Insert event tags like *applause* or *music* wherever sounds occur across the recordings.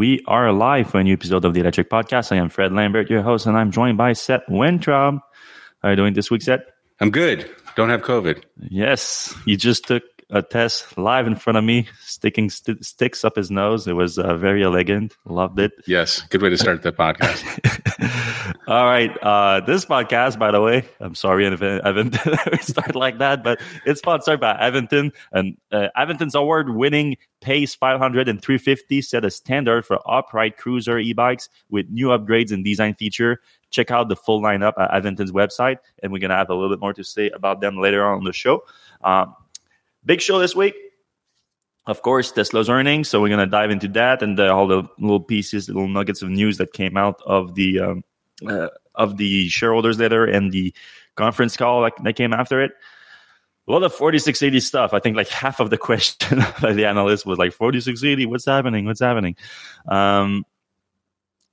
We are live for a new episode of the Electrek Podcast. I am Fred Lambert, your host, and I'm joined by Seth Weintraub. How are you doing this week, Seth? I'm good. Don't have COVID. Yes, you just took a test live in front of me, sticking st- sticks up his nose. It was uh, very elegant. Loved it. Yes, good way to start the podcast. *laughs* All right, uh, this podcast, by the way, I'm sorry if Evan *laughs* start like that, but it's sponsored by Aventon, and uh, award-winning Pace 500 and 350 set a standard for upright cruiser e-bikes with new upgrades and design feature. Check out the full lineup at Aventon's website, and we're gonna have a little bit more to say about them later on the show. Um, Big show this week. Of course, Tesla's earnings. So we're going to dive into that and the, all the little pieces, little nuggets of news that came out of the um, uh, of the shareholders letter and the conference call that, that came after it. A lot of 4680 stuff. I think like half of the *laughs* question by the analyst was like 4680, what's happening? What's happening? Um,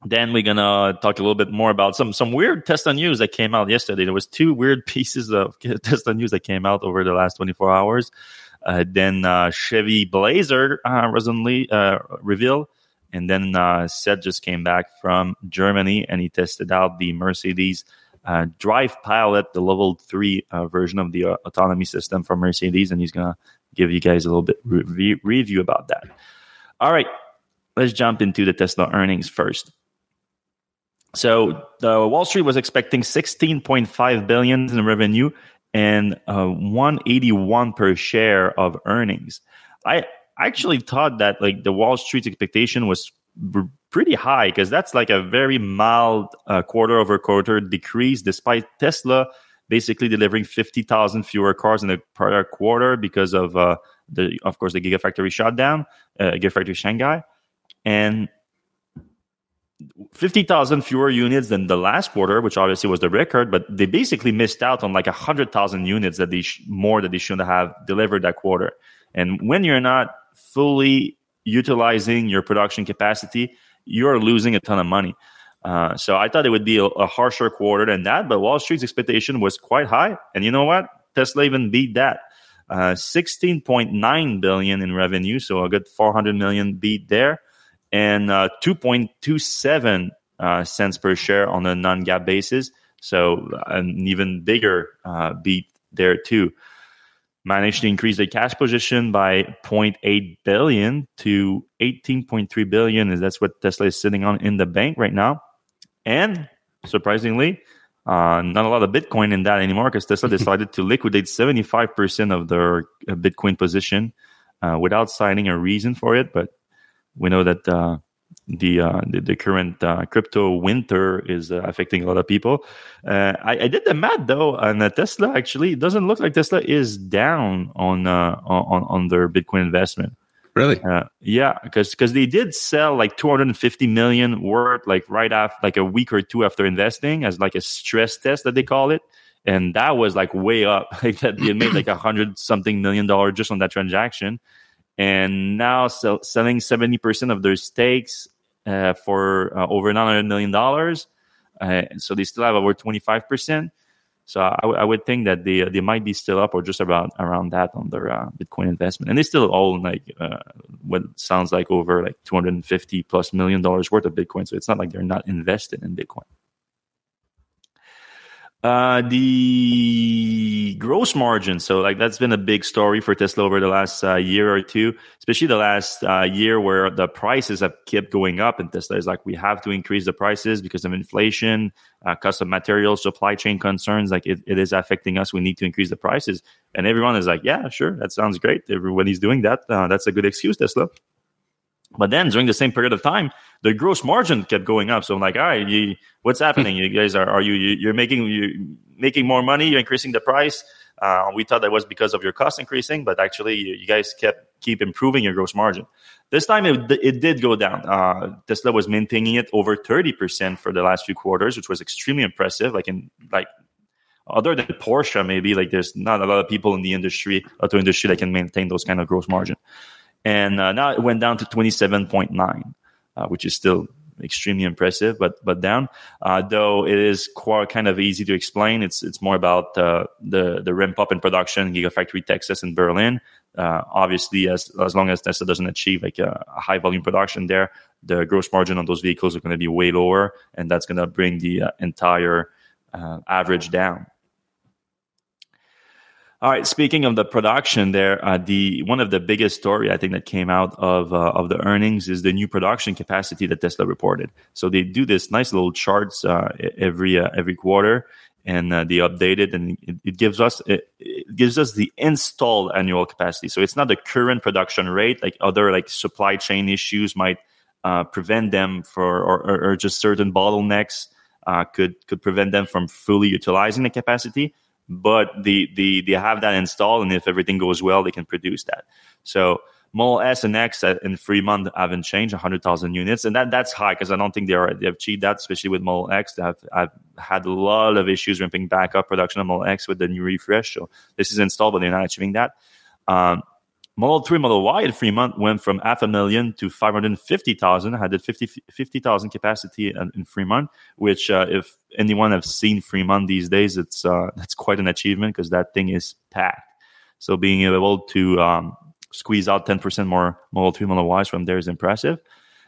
then we're gonna talk a little bit more about some some weird Tesla news that came out yesterday. There was two weird *laughs* pieces of *laughs* Tesla news that came out over the last 24 hours. Uh, then uh, Chevy Blazer uh, recently uh, revealed, and then uh, Seth just came back from Germany and he tested out the Mercedes uh, Drive Pilot, the level three version of the autonomy system from Mercedes, and he's gonna give you guys a little bit re- review about that. All right, let's jump into the Tesla earnings first. So the Wall Street was expecting 16.5 billion in revenue and uh, 181 per share of earnings. I actually thought that like the Wall Street expectation was pretty high because that's like a very mild uh, quarter over quarter decrease, despite Tesla basically delivering 50,000 fewer cars in the prior quarter because of uh, the, of course, the Gigafactory shutdown, uh, Gigafactory Shanghai, and 50,000 fewer units than the last quarter, which obviously was the record, but they basically missed out on like 100,000 units that they sh- more that they shouldn't have delivered that quarter. And when you're not fully utilizing your production capacity, you're losing a ton of money. Uh, so I thought it would be a, a, harsher quarter than that, but Wall Street's expectation was quite high. And you know what? Tesla even beat that. Uh, 16.9 billion in revenue, so a good 400 million beat there and uh, 2.27 uh, cents per share on a non-GAAP basis. So an even bigger uh, beat there too. Managed to increase the cash position by 0.8 billion to 18.3 billion, and that's what Tesla is sitting on in the bank right now. And surprisingly, uh, not a lot of Bitcoin in that anymore because Tesla *laughs* decided to liquidate 75% of their uh, Bitcoin position uh, without citing a reason for it. But we know that uh, the, uh, the, the current uh, crypto winter is uh, affecting a lot of people. Uh, I, I, did the math though, and Tesla actually it doesn't look like Tesla is down on uh, on on their Bitcoin investment. Really? yeah, because because they did sell like 250 million worth like right after like a week or two after investing as like a stress test that they call it. And that was like way up. *laughs* Like that they made like a hundred something million dollar just on that transaction and now sell, selling 70% of their stakes uh, for uh, over $900 million. Uh, so they still have over 25%. So I, w- I would think that they they might be still up or just about around that on their uh, Bitcoin investment, and they still own like uh, what sounds like over like 250 plus million dollars worth of Bitcoin. So it's not like they're not invested in Bitcoin. Uh, the gross margin. So, like, that's been a big story for Tesla over the last uh, year or two, especially the last uh, year where the prices have kept going up. And Tesla is like, we have to increase the prices because of inflation, uh, cost of materials, supply chain concerns. Like, it, it is affecting us. We need to increase the prices. And everyone is like, yeah, sure, that sounds great. Everybody's doing that. Uh, that's a good excuse, Tesla. But then during the same period of time, the gross margin kept going up. So I'm like, all right, you, what's happening? you guys are, are you, you are making you making more money? You're increasing the price. Uh, we thought that was because of your cost increasing, but actually you, you, guys kept keep improving your gross margin. This time it, it did go down. Uh, Tesla was maintaining it over 30% for the last few quarters, which was extremely impressive. Like in like other than Porsche, maybe like there's not a lot of people in the industry, auto industry that can maintain those kind of gross margin and uh, now it went down to 27.9, uh, which is still extremely impressive, but but down. Uh, though it is quite kind of easy to explain. It's it's more about uh, the the ramp up in production, Gigafactory Texas and Berlin. Uh, obviously, as as long as Tesla doesn't achieve like a, a, high volume production there, the gross margin on those vehicles are going to be way lower, and that's going to bring the uh, entire uh, average down. All right. Speaking of the production, there, uh, the one of the biggest story I think that came out of uh, of the earnings is the new production capacity that Tesla reported. So they do this nice little charts uh, every uh, every quarter, and uh, they update it, and it, it gives us it, it, gives us the installed annual capacity. So it's not the current production rate, like other like supply chain issues might uh, prevent them for, or, or, just certain bottlenecks could could prevent them from fully utilizing the capacity but the, the they have that installed, and if everything goes well, they can produce that. So Model S and X in Fremont haven't changed 100,000 units, and that that's high because I don't think they are they have achieved that, especially with Model X. They have I've had a lot of issues ramping back up production of Model X with the new refresh. So this is installed, but they're not achieving that. Um, Model 3, Model Y in Fremont went from half a million to 550,000, had a 50, 50,000 capacity in, in, Fremont, which uh, if anyone have seen Fremont these days, it's uh, *laughs* that's quite an achievement because that thing is packed. So being able to um, squeeze out 10% more Model 3, Model Ys from there is impressive.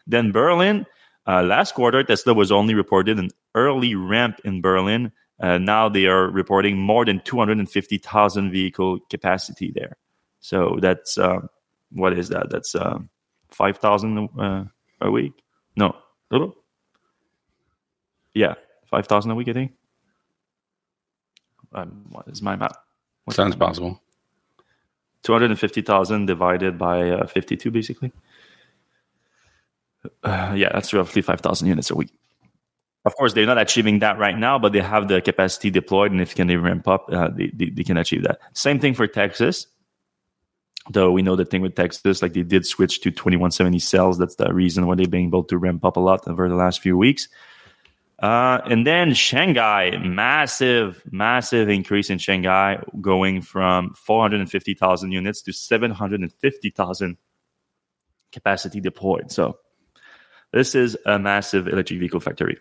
Then Berlin, uh, last quarter, Tesla was only reported an early ramp in Berlin. Now they are reporting more than 250,000 vehicle capacity there. So that's uh, what is that? That's uh, five thousand uh, a week. No. Yeah, five thousand a week. I think. Um, what is my map? What Sounds my possible. Two hundred and fifty thousand divided by uh, fifty-two, basically. Uh, yeah, that's roughly five thousand units a week. Of course, they're not achieving that right now, but they have the capacity deployed, and if they can they ramp up, uh, they, they, they can achieve that. Same thing for Texas though we know the thing with Texas, like they did switch to 2170 cells. That's the reason why they've been able to ramp up a lot over the last few weeks. Uh, and then Shanghai, massive, massive increase in Shanghai, going from 450,000 units to 750,000 capacity deployed. So this is a massive electric vehicle factory.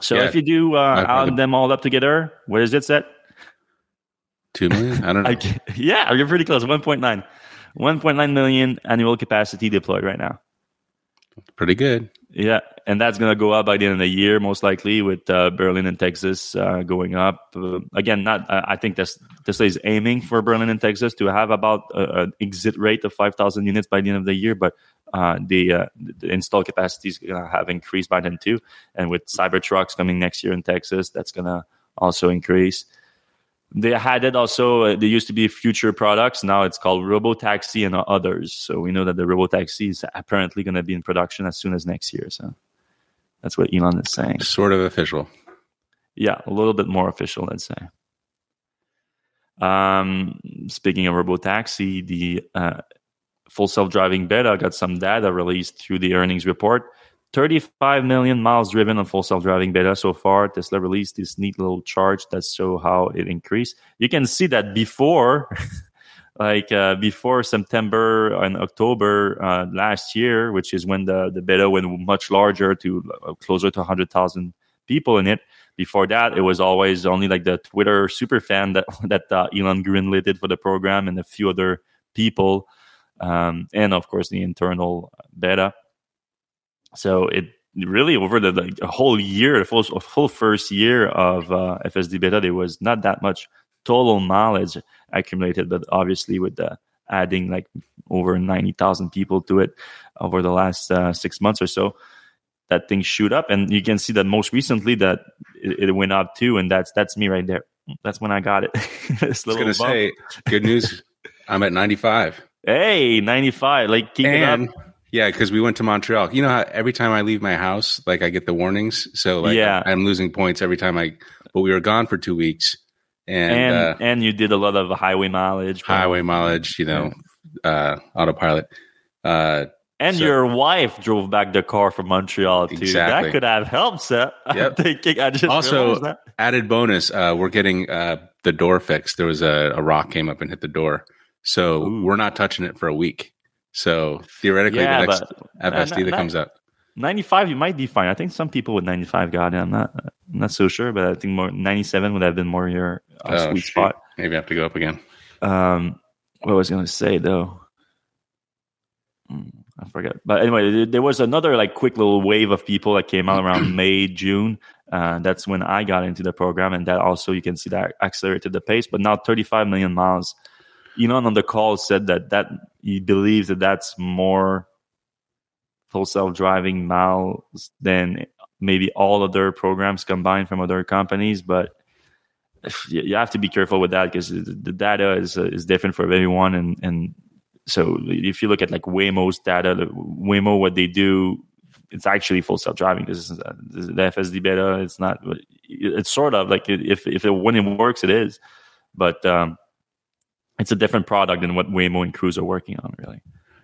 So yeah, if you do uh, add them all up together, where is it set? Two million? I don't know. I, yeah, you're pretty close. 1.9. 1.9 million annual capacity deployed right now. Pretty good. Yeah, and that's going to go up by the end of the year, most likely, with uh, Berlin and Texas uh, going up. Uh, again, not. Uh, I think this Tesla is aiming for Berlin and Texas to have about an exit rate of 5,000 units by the end of the year, but uh, the, uh, the install capacity is going to have increased by then too. And with Cybertrucks coming next year in Texas, that's going to also increase. They had it also. Uh, there used to be future products. Now it's called RoboTaxi and others. So we know that the RoboTaxi is apparently going to be in production as soon as next year. So that's what Elon is saying. Sort of official. Yeah, a little bit more official, let's say. Um, speaking of RoboTaxi, the uh, full self-driving beta got some data released through the earnings report 35 million miles driven on full self-driving beta so far. Tesla released this neat little chart that show how it increased. You can see that before, *laughs* like uh, before September and October uh, last year, which is when the, the beta went much larger to uh, closer to 100,000 people in it. Before that, it was always only like the Twitter super fan that *laughs* that uh, Elon greenlit did for the program and a few other people, um, and of course the internal beta. So it really over the like, whole year, the full, full first year of uh, FSD beta, there was not that much total knowledge accumulated, but obviously with the adding like over 90,000 people to it over the last uh, six months or so, that thing shoot up. And you can see that most recently that it, it went up too. And that's, that's me right there. That's when I got it. *laughs* I was going to say, good news. I'm at 95. Hey, 95. Like keep and, it up yeah, because we went to Montreal. You know how every time I leave my house, like I get the warnings. So like yeah. I'm losing points every time I. But we were gone for two weeks, and and, uh, and you did a lot of highway mileage. Highway mileage, you know, uh, autopilot. Uh, and so, your wife drove back the car from Montreal too. Exactly. That could have helped, Seth. *laughs* Yep. I'm thinking. I just also added bonus. Uh, we're getting uh, the door fixed. There was a, a rock came up and hit the door, so Ooh. we're not touching it for a week. So theoretically, yeah, the next FSD that comes out. 95 you might be fine i think some people with 95 got it i'm not I'm not so sure but i think more 97 would have been more your uh, oh, sweet shoot. spot maybe i have to go up again um what was i going to say though hmm, I forget. But anyway, there was another like quick little wave of people that came out around *clears throat* May, June. Uh, that's when I got into the program, and that also you can see that accelerated the pace. But now 35 million miles. Elon on the call said that that he believes that that's more full self driving miles than maybe all other programs combined from other companies. But you have to be careful with that because the data is uh, is different for everyone, and and so if you look at like Waymo's data, Waymo what they do, it's actually full self driving. This is uh, the FSD beta. It's not. It's sort of like if if it, when it works, it is, but um, it's a different product than what Waymo and Cruise are working on, really.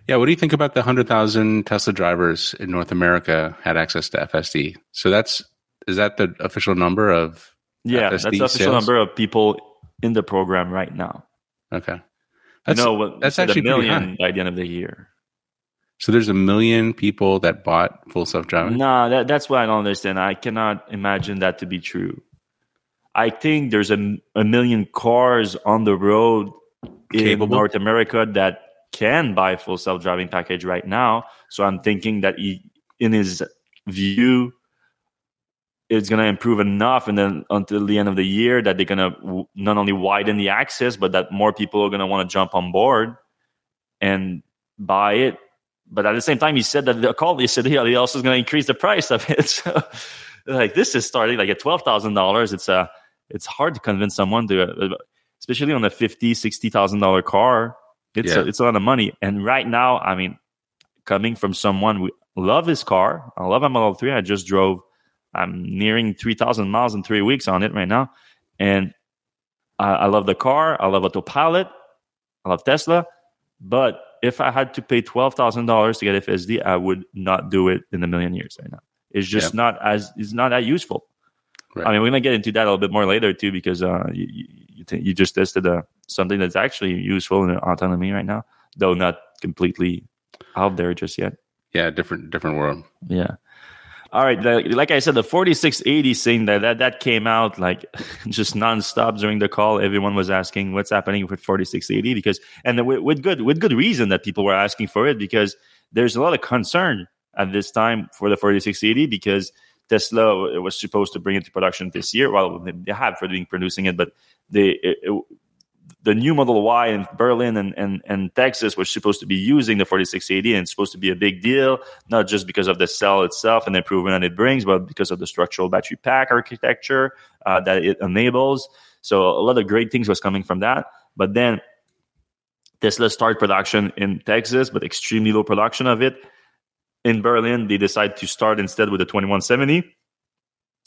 Yeah, what do you think about the hundred thousand Tesla drivers in North America had access to FSD? So that's is that the official number of yeah, FSD that's the official sales? number of people in the program right now. Okay, that's, you know, that's actually a million by the end of the year. So there's a million people that bought full self driving. No, that, that's what I don't understand. I cannot imagine that to be true. I think there's a, a million cars on the road Capable. in North America that can buy full self driving package right now. So I'm thinking that he, in his view, it's going to improve enough and then until the end of the year that they're going to w- not only widen the access but that more people are going to want to jump on board and buy it but at the same time he said that the call he said he also is going to increase the price of it *laughs* so like this is starting like at $12000 it's a uh, it's hard to convince someone to uh, especially on a 50 60000 dollar car it's yeah. a, it's a lot of money and right now i mean coming from someone who love his car i love my model 3 i just drove I'm nearing 3,000 miles in three weeks on it right now. And I, I love the car. I love Autopilot. I love Tesla. But if I had to pay $12,000 to get FSD, I would not do it in a million years right now. It's just yeah. not as, it's not that useful. Right. I mean, we're going to get into that a little bit more later too, because uh, you, you, just tested uh, something that's actually useful in autonomy right now, though not completely out there just yet. Yeah, different different world. Yeah. All right, like I said, the 4680 thing that, that that came out like *laughs* just nonstop during the call. Everyone was asking what's happening with 4680 because, and with, with good with good reason that people were asking for it because there's a lot of concern at this time for the 4680 because Tesla was supposed to bring it to production this year. Well, they have been producing it, but they it, it, the new Model Y in Berlin and, and, and Texas was supposed to be using the 4680 and it's supposed to be a big deal, not just because of the cell itself and the improvement that it brings, but because of the structural battery pack architecture uh, that it enables. So a lot of great things was coming from that. But then Tesla started production in Texas, but extremely low production of it. In Berlin, they decide to start instead with the 2170.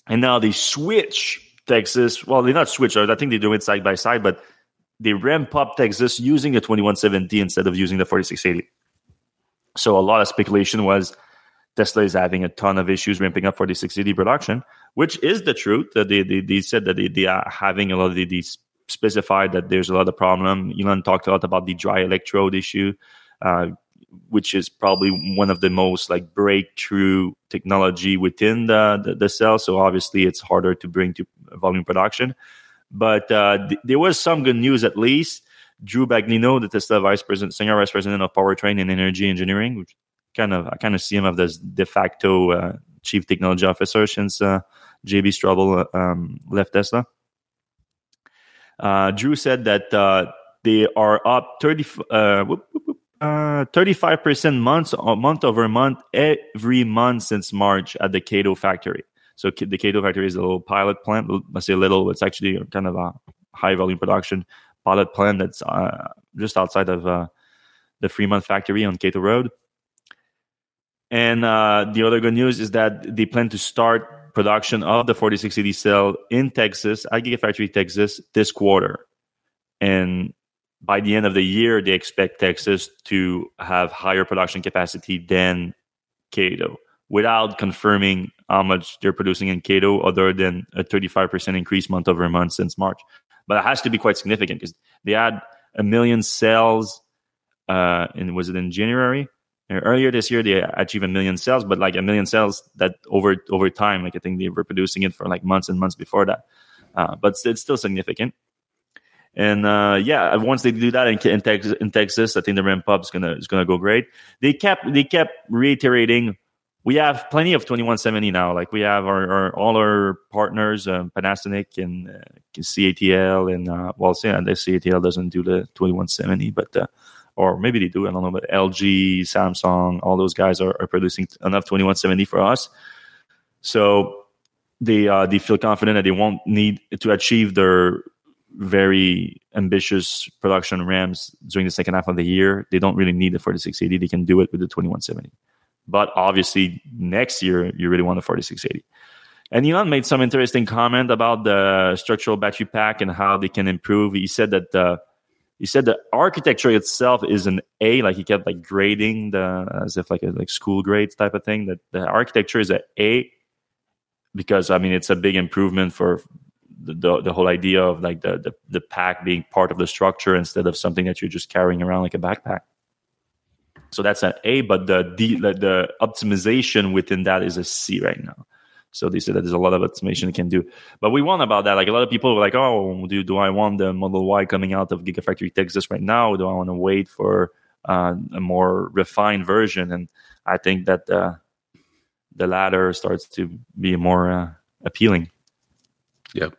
And now they switch Texas. Well, they not switch. I think they do it side by side, but they ramp up Texas using the 2170 instead of using the 4680. So a lot of speculation was Tesla is having a ton of issues ramping up 4680 production, which is the truth. That they, they, they said that they, they are having a lot of these specified that there's a lot of problem. Elon talked a lot about the dry electrode issue, uh, which is probably one of the most like breakthrough technology within the, the, the cell. So obviously it's harder to bring to volume production. But uh, th- there was some good news at least. Drew Baglino, the Tesla vice president, senior vice president of powertrain and energy engineering, which kind of I kind of see him as de facto uh, chief technology officer since uh, JB Straubel uh, um, left Tesla. Uh, Drew said that uh, they are up 30, 35% months, month over month every month since March at the Kato factory. So the Kato factory is a little pilot plant. Let's say little. It's actually kind of a high volume production pilot plant that's uh, just outside of uh, the Fremont factory on Kato Road. And uh, the other good news is that they plan to start production of the 4680 cell in Texas, at Gigafactory Texas, this quarter. And by the end of the year, they expect Texas to have higher production capacity than Kato without confirming how much they're producing in Kato, other than a 35% increase month over month since March. But it has to be quite significant because they had a million sales. Uh, and was it in January? Earlier this year, they achieved a million sales, but like a million sales that over over time, like I think they were producing it for like months and months before that. Uh, but it's still significant. And uh, yeah, once they do that in, in, Texas, in Texas, I think the ramp up is gonna is gonna go great. They kept they kept reiterating we have plenty of 2170 now. Like we have our, our all our partners, um, Panasonic and uh, CATL, and uh, well, say the CATL doesn't do the 2170, but uh, or maybe they do. I don't know, but LG, Samsung, all those guys are, are producing enough 2170 for us. So they uh, they feel confident that they won't need to achieve their very ambitious production RAMs during the second half of the year. They don't really need the 4680. They can do it with the 2170. But obviously, next year, you really want the 4680. And Elon made some interesting comment about the structural battery pack and how they can improve. He said that the he said the architecture itself is an A, like he kept like grading the as if like a like school grades type of thing. That the architecture is an A because I mean it's a big improvement for the, the, whole idea of like the, the the pack being part of the structure instead of something that you're just carrying around like a backpack. So that's an A, but the the, the optimization within that is a C right now. So they said that there's a lot of automation it can do. But we want about that. Like a lot of people were like, oh, do, do I want the Model Y coming out of Gigafactory Texas right now? do I want to wait for uh, a more refined version? And I think that uh, the latter starts to be more uh, appealing. Yep.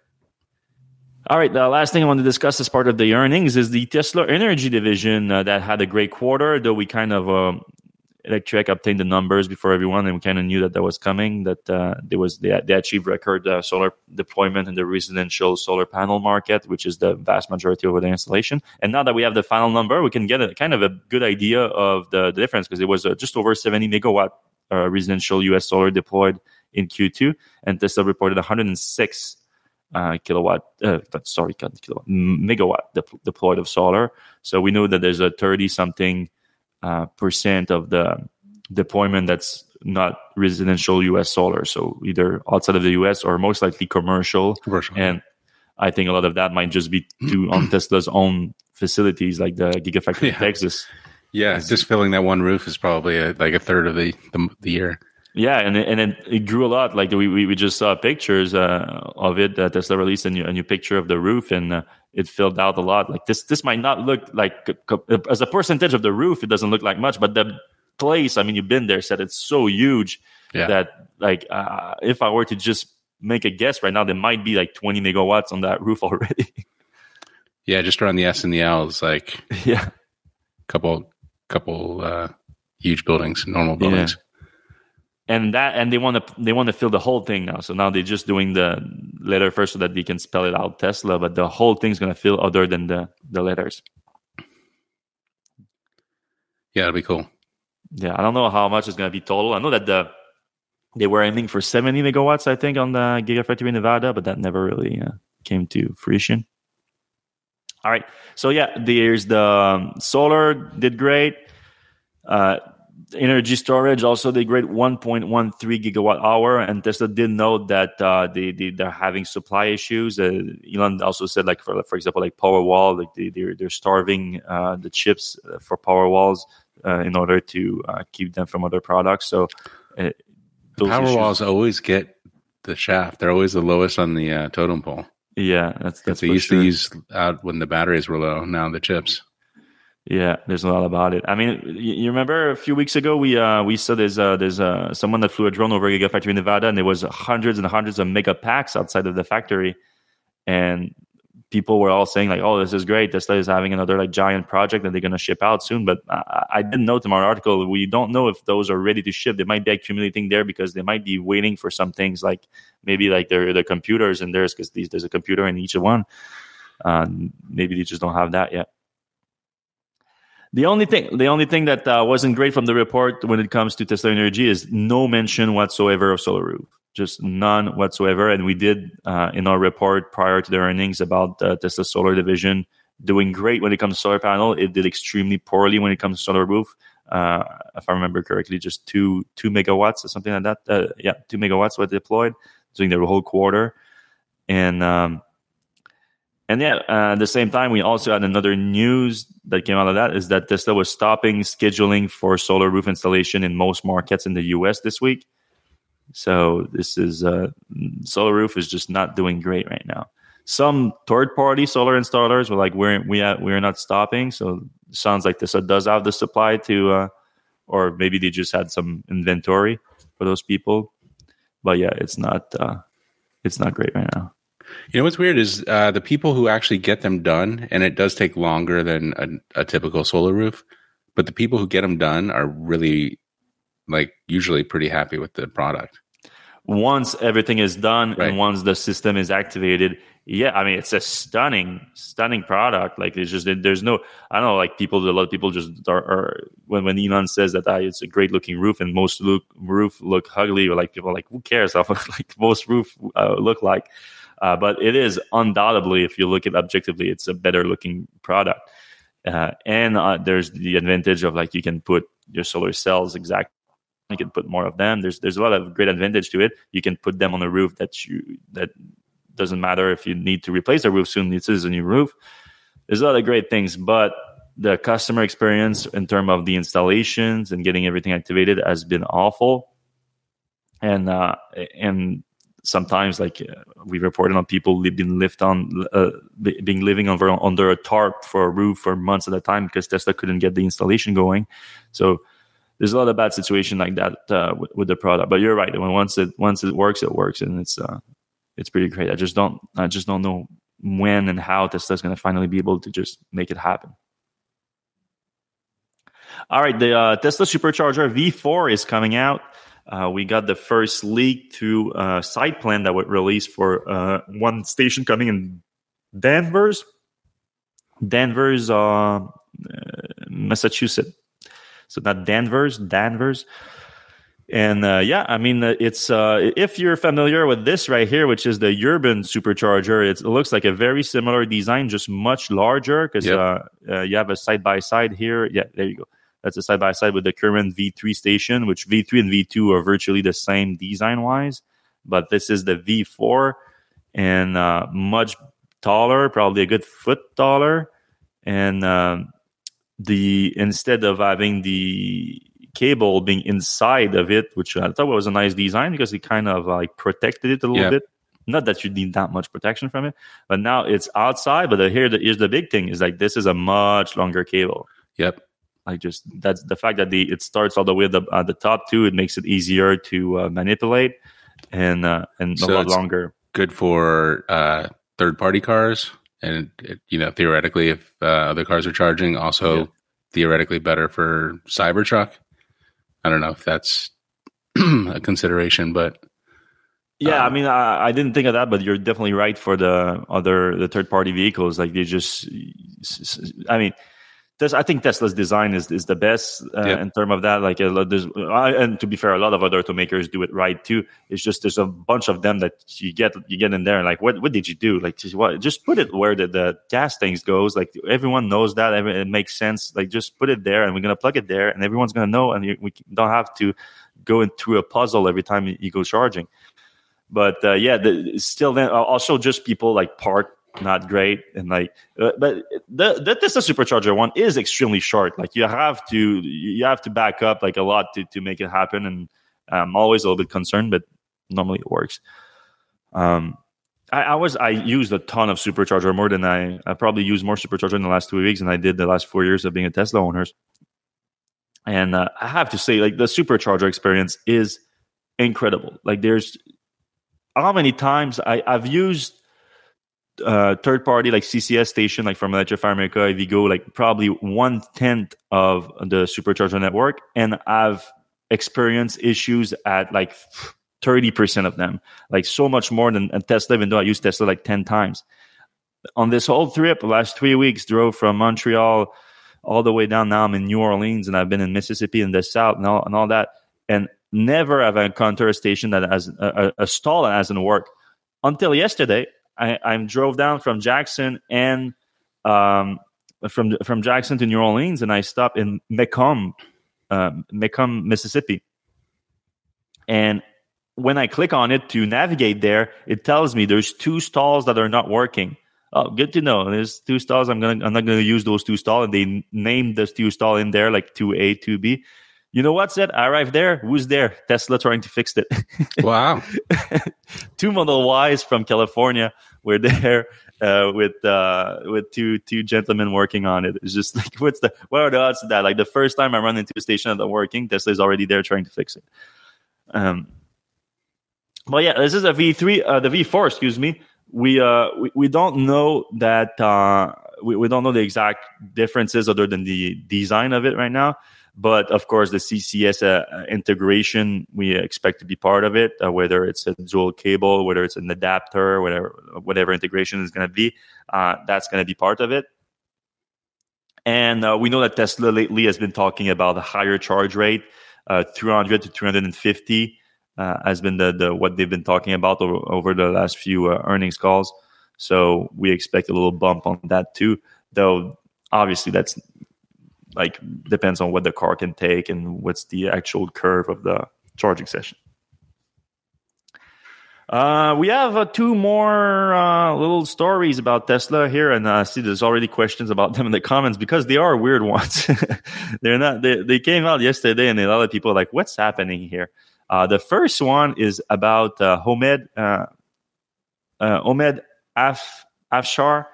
All right, the last thing I want to discuss as part of the earnings is the Tesla Energy division uh, that had a great quarter, though we kind of um, Electrek obtained the numbers before everyone, and we kind of knew that that was coming. That uh, there was they, they achieved record uh, solar deployment in the residential solar panel market, which is the vast majority of the installation. And now that we have the final number, we can get a kind of a good idea of the, the difference because it was uh, just over 70 megawatt uh, residential U.S. solar deployed in Q2, and Tesla reported 106 uh, kilowatt, uh, sorry, kilowatt, megawatt de- deployed of solar. So we know that there's a 30 something uh, percent of the deployment that's not residential US solar. So either outside of the US or most likely commercial. commercial. And I think a lot of that might just be to on *clears throat* Tesla's own facilities like the Gigafactory yeah. in Texas. Yeah, just filling that one roof is probably a, like a third of the, the, the year. Yeah, and and it, it grew a lot. Like we we, we just saw pictures uh, of it that Tesla released a new, a new picture of the roof, and uh, it filled out a lot. Like this this might not look like as a percentage of the roof, it doesn't look like much, but the place, I mean, you've been there, said it's so huge yeah. that like uh, if I were to just make a guess right now, there might be like 20 megawatts on that roof *laughs* already. yeah, just around the S and the L is like *laughs* yeah, couple couple uh, huge buildings, normal buildings. Yeah and that and they want to they want to fill the whole thing now. So now they're just doing the letter first so that they can spell it out tesla but the whole thing's going to fill other than the the letters. Yeah it'll be cool. Yeah i don't know how much is going to be total. I know that the they were aiming for 70 megawatts i think on the gigafactory in nevada but that never really uh, came to fruition. All right. So yeah there's the um, solar did great. Uh, energy storage also they great 1.13 gigawatt hour. And tesla did note that uh, they, they they're having supply issues. Uh, elon also said like for for example like powerwall like they, they're, they're starving uh, the chips uh, for powerwalls uh, in order to uh, keep them from other products. So uh, powerwalls always get the shaft. They're always the lowest on the totem pole. Yeah that's that's they used sure. to use out when the batteries were low. Now the chips yeah, there's a lot about it. I mean, you remember a few weeks ago we uh, we saw there's uh, there's uh, someone that flew a drone over a Gigafactory in Nevada, and there was hundreds and hundreds of mega packs outside of the factory, and people were all saying like, "Oh, this is great. Tesla is having another like giant project that they're going to ship out soon." But I, I didn't note in our article we don't know if those are ready to ship. They might be accumulating there because they might be waiting for some things like maybe like their their computers and theirs because there's a computer in each one. Uh, maybe they just don't have that yet. The only thing, the only thing that uh, wasn't great from the report when it comes to Tesla Energy is no mention whatsoever of Solar Roof, just none whatsoever. And we did uh, in our report prior to the earnings about uh, Tesla Solar Division doing great when it comes to solar panel. It did extremely poorly when it comes to Solar Roof. Uh, if I remember correctly, just two two megawatts or something like that. Uh, yeah, two megawatts were deployed during the whole quarter, and um, and yeah, uh, at the same time, we also had another news that came out of that is that Tesla was stopping scheduling for solar roof installation in most markets in the US this week. So this is uh, solar roof is just not doing great right now. some third party solar installers were like, we're we are, we're not stopping. So sounds like Tesla does have the supply to, uh, or maybe they just had some inventory for those people. But yeah, it's not uh, it's not great right now. You know what's weird is uh, the people who actually get them done, and it does take longer than a, a, typical solar roof. But the people who get them done are really, like, usually pretty happy with the product. Once everything is done right. and once the system is activated, yeah, I mean it's a stunning, stunning product. Like it's just there's no, I don't know, like people, a lot of people just are, are when when Elon says that ah, it's a great looking roof and most look roof look ugly, or like people are like who cares? *laughs* like most roof uh, look like, uh, but it is undoubtedly, if you look at objectively, it's a better looking product. Uh, and uh, there's the advantage of like you can put your solar cells exactly you can put more of them. There's there's a lot of great advantage to it. You can put them on a roof that you that doesn't matter if you need to replace the roof soon this is a new roof. There's a lot of great things but the customer experience in terms of the installations and getting everything activated has been awful. And uh and sometimes like uh, we reported on people being lived on uh, being living under under a tarp for a roof for months at a time because Tesla couldn't get the installation going so there's a lot of bad situation like that uh, with, with, the product but you're right when once it once it works it works and it's uh, it's pretty great. I just don't I just don't know when and how Tesla's going to finally be able to just make it happen. All right, the uh, Tesla Supercharger V4 is coming out. Uh, we got the first leak to uh, site plan that was released for uh, one station coming in Danvers, Danvers, uh, uh Massachusetts. So not Danvers, Danvers. And uh, yeah, I mean, uh, it's uh, if you're familiar with this right here, which is the Urban supercharger, it looks like a very similar design, just much larger because yep. Uh, uh, you have a side by side here. Yeah, there you go. That's a side by side with the current V3 station, which V3 and V2 are virtually the same design wise, but this is the V4 and uh, much taller, probably a good foot taller. And um, the instead of having the cable being inside of it, which I thought was a nice design because it kind of like protected it a little yeah. bit. Not that you need that much protection from it, but now it's outside. But the, here, the, here's the big thing: is like this is a much longer cable. Yep. Like just that's the fact that the it starts all the way at the, at the top too. It makes it easier to uh, manipulate and uh, and so a lot longer. Good for uh, third party cars, and it, you know theoretically, if uh, other cars are charging, also yeah. theoretically better for Cybertruck. I don't know if that's *clears throat* a consideration, but yeah, um, I mean, I, I, didn't think of that, but you're definitely right for the other the third party vehicles. Like they just, I mean, I think Tesla's design is is the best uh, yeah. in terms of that. Like, uh, there's, uh, and to be fair, a lot of other automakers do it right too. It's just there's a bunch of them that you get you get in there and like, what what did you do? Like, just what? Just put it where the, the gas tanks goes. Like everyone knows that. It makes sense. Like, just put it there, and we're gonna plug it there, and everyone's gonna know, and you, we don't have to go into a puzzle every time you go charging. But uh, yeah, the, still, then also just people like park not great. And like uh, but the the Tesla supercharger one is extremely short. Like you have to you have to back up like a lot to to make it happen. And I'm always a little bit concerned but normally it works. Um I, I was I used a ton of supercharger more than I I probably used more supercharger in the last two weeks than I did the last four years of being a Tesla owner and uh, I have to say like the supercharger experience is incredible. Like there's how many times I, I've used uh, third party like CCS station, like from Electrify America, if you go like probably one tenth of the supercharger network, and I've experienced issues at like thirty percent of them, like so much more than Tesla. Even though I use Tesla like ten times on this whole trip, last three weeks, drove from Montreal all the way down. Now I'm in New Orleans, and I've been in Mississippi in the South and all and all that, and never have I encountered a station that has a, a, a stall that hasn't worked until yesterday I, I drove down from Jackson and um, from from Jackson to New Orleans, and I stopped in McComb, uh, McComb, Mississippi. And when I click on it to navigate there, it tells me there's two stalls that are not working. Oh, good to know. There's two stalls. I'm gonna I'm not gonna use those two stalls, and they named those two stall in there like two A, two B. You know what? Said I arrived there. Who's there? Tesla trying to fix it. *laughs* Wow. two Model Ys from California were there *laughs* uh, with uh, with two two gentlemen working on it. It's just *laughs* like what's the what are the odds of that? Like the first time I run into a station that's working, Tesla is already there trying to fix it. Um, but yeah, this is a V three, uh, the V four, excuse me. We uh we, we don't know that uh we, we don't know the exact differences other than the design of it right now. But of course, the CCS uh, integration we expect to be part of it, uh, whether it's a dual cable, whether it's an adapter, whatever whatever integration is going to be, uh, that's going to be part of it. And uh, we know that Tesla lately has been talking about a higher charge rate, uh, 300 to 350 uh, has been the, the what they've been talking about over, over the last few earnings calls. So we expect a little bump on that too, though obviously that's like depends on what the car can take and what's the actual curve of the charging session. Uh, we have uh, two more uh, little stories about Tesla here, and I see there's already questions about them in the comments because they are weird ones. *laughs* They're not. They, they came out yesterday, and a lot of people are like, "What's happening here?" Uh, the first one is about uh, Homed uh, uh, Af Afshar.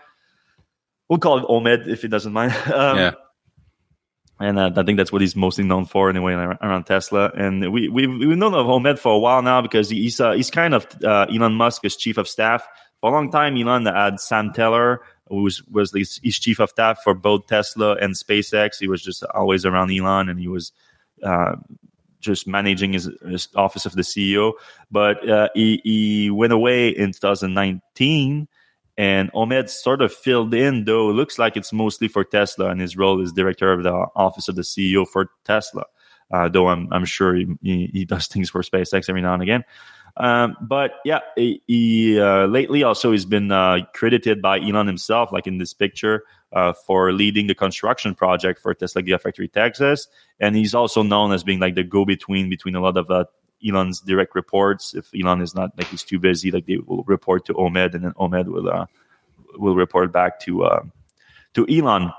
We'll call it Omed if he doesn't mind. *laughs* um, yeah and uh, I think that's what he's mostly known for anyway around Tesla. And we we've, we've known of Homed for a while now because he's uh, he's kind of uh, Elon Musk's chief of staff for a long time. Elon had Sam Teller, who was was his, his chief of staff for both Tesla and SpaceX. He was just always around Elon, and he was. Uh, just managing his, his, office of the CEO, but uh, he, he went away in 2019 and Homed sort of filled in, though looks like it's mostly for Tesla, and his role is director of the office of the CEO for Tesla. Uh, though I'm I'm sure he, he, he, does *laughs* things for SpaceX every now and again. Um, but yeah, he, he uh, lately also he's been uh, credited by Elon himself, like in this picture, uh, for leading the construction project for Tesla Gigafactory Texas, and he's also known as being like the go-between between a lot of uh, Elon's direct reports. If Elon is not like he's too busy, like they will report to Omed, and then Omed will uh, will report back to uh, to Elon.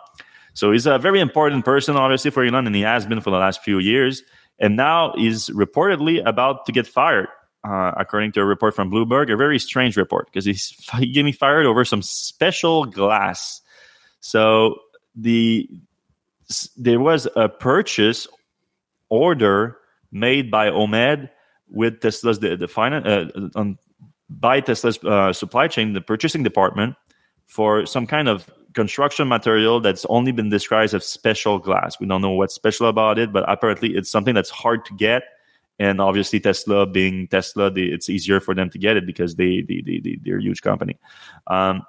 So he's a very important person, obviously, for Elon, and he has been for the last few years. And now he's reportedly about to get fired, uh, according to a report from Bloomberg. A very strange report because he's *laughs* getting fired over some special glass. So the there was a purchase order made by Omed with Tesla's the, the finance uh, on, by Tesla's uh, supply chain, the purchasing department, for some kind of construction material that's only been described as special glass. We don't know what's special about it, but apparently it's something that's hard to get. And obviously, Tesla being Tesla, they, it's easier for them to get it because they, they, they, they're a huge company. Um,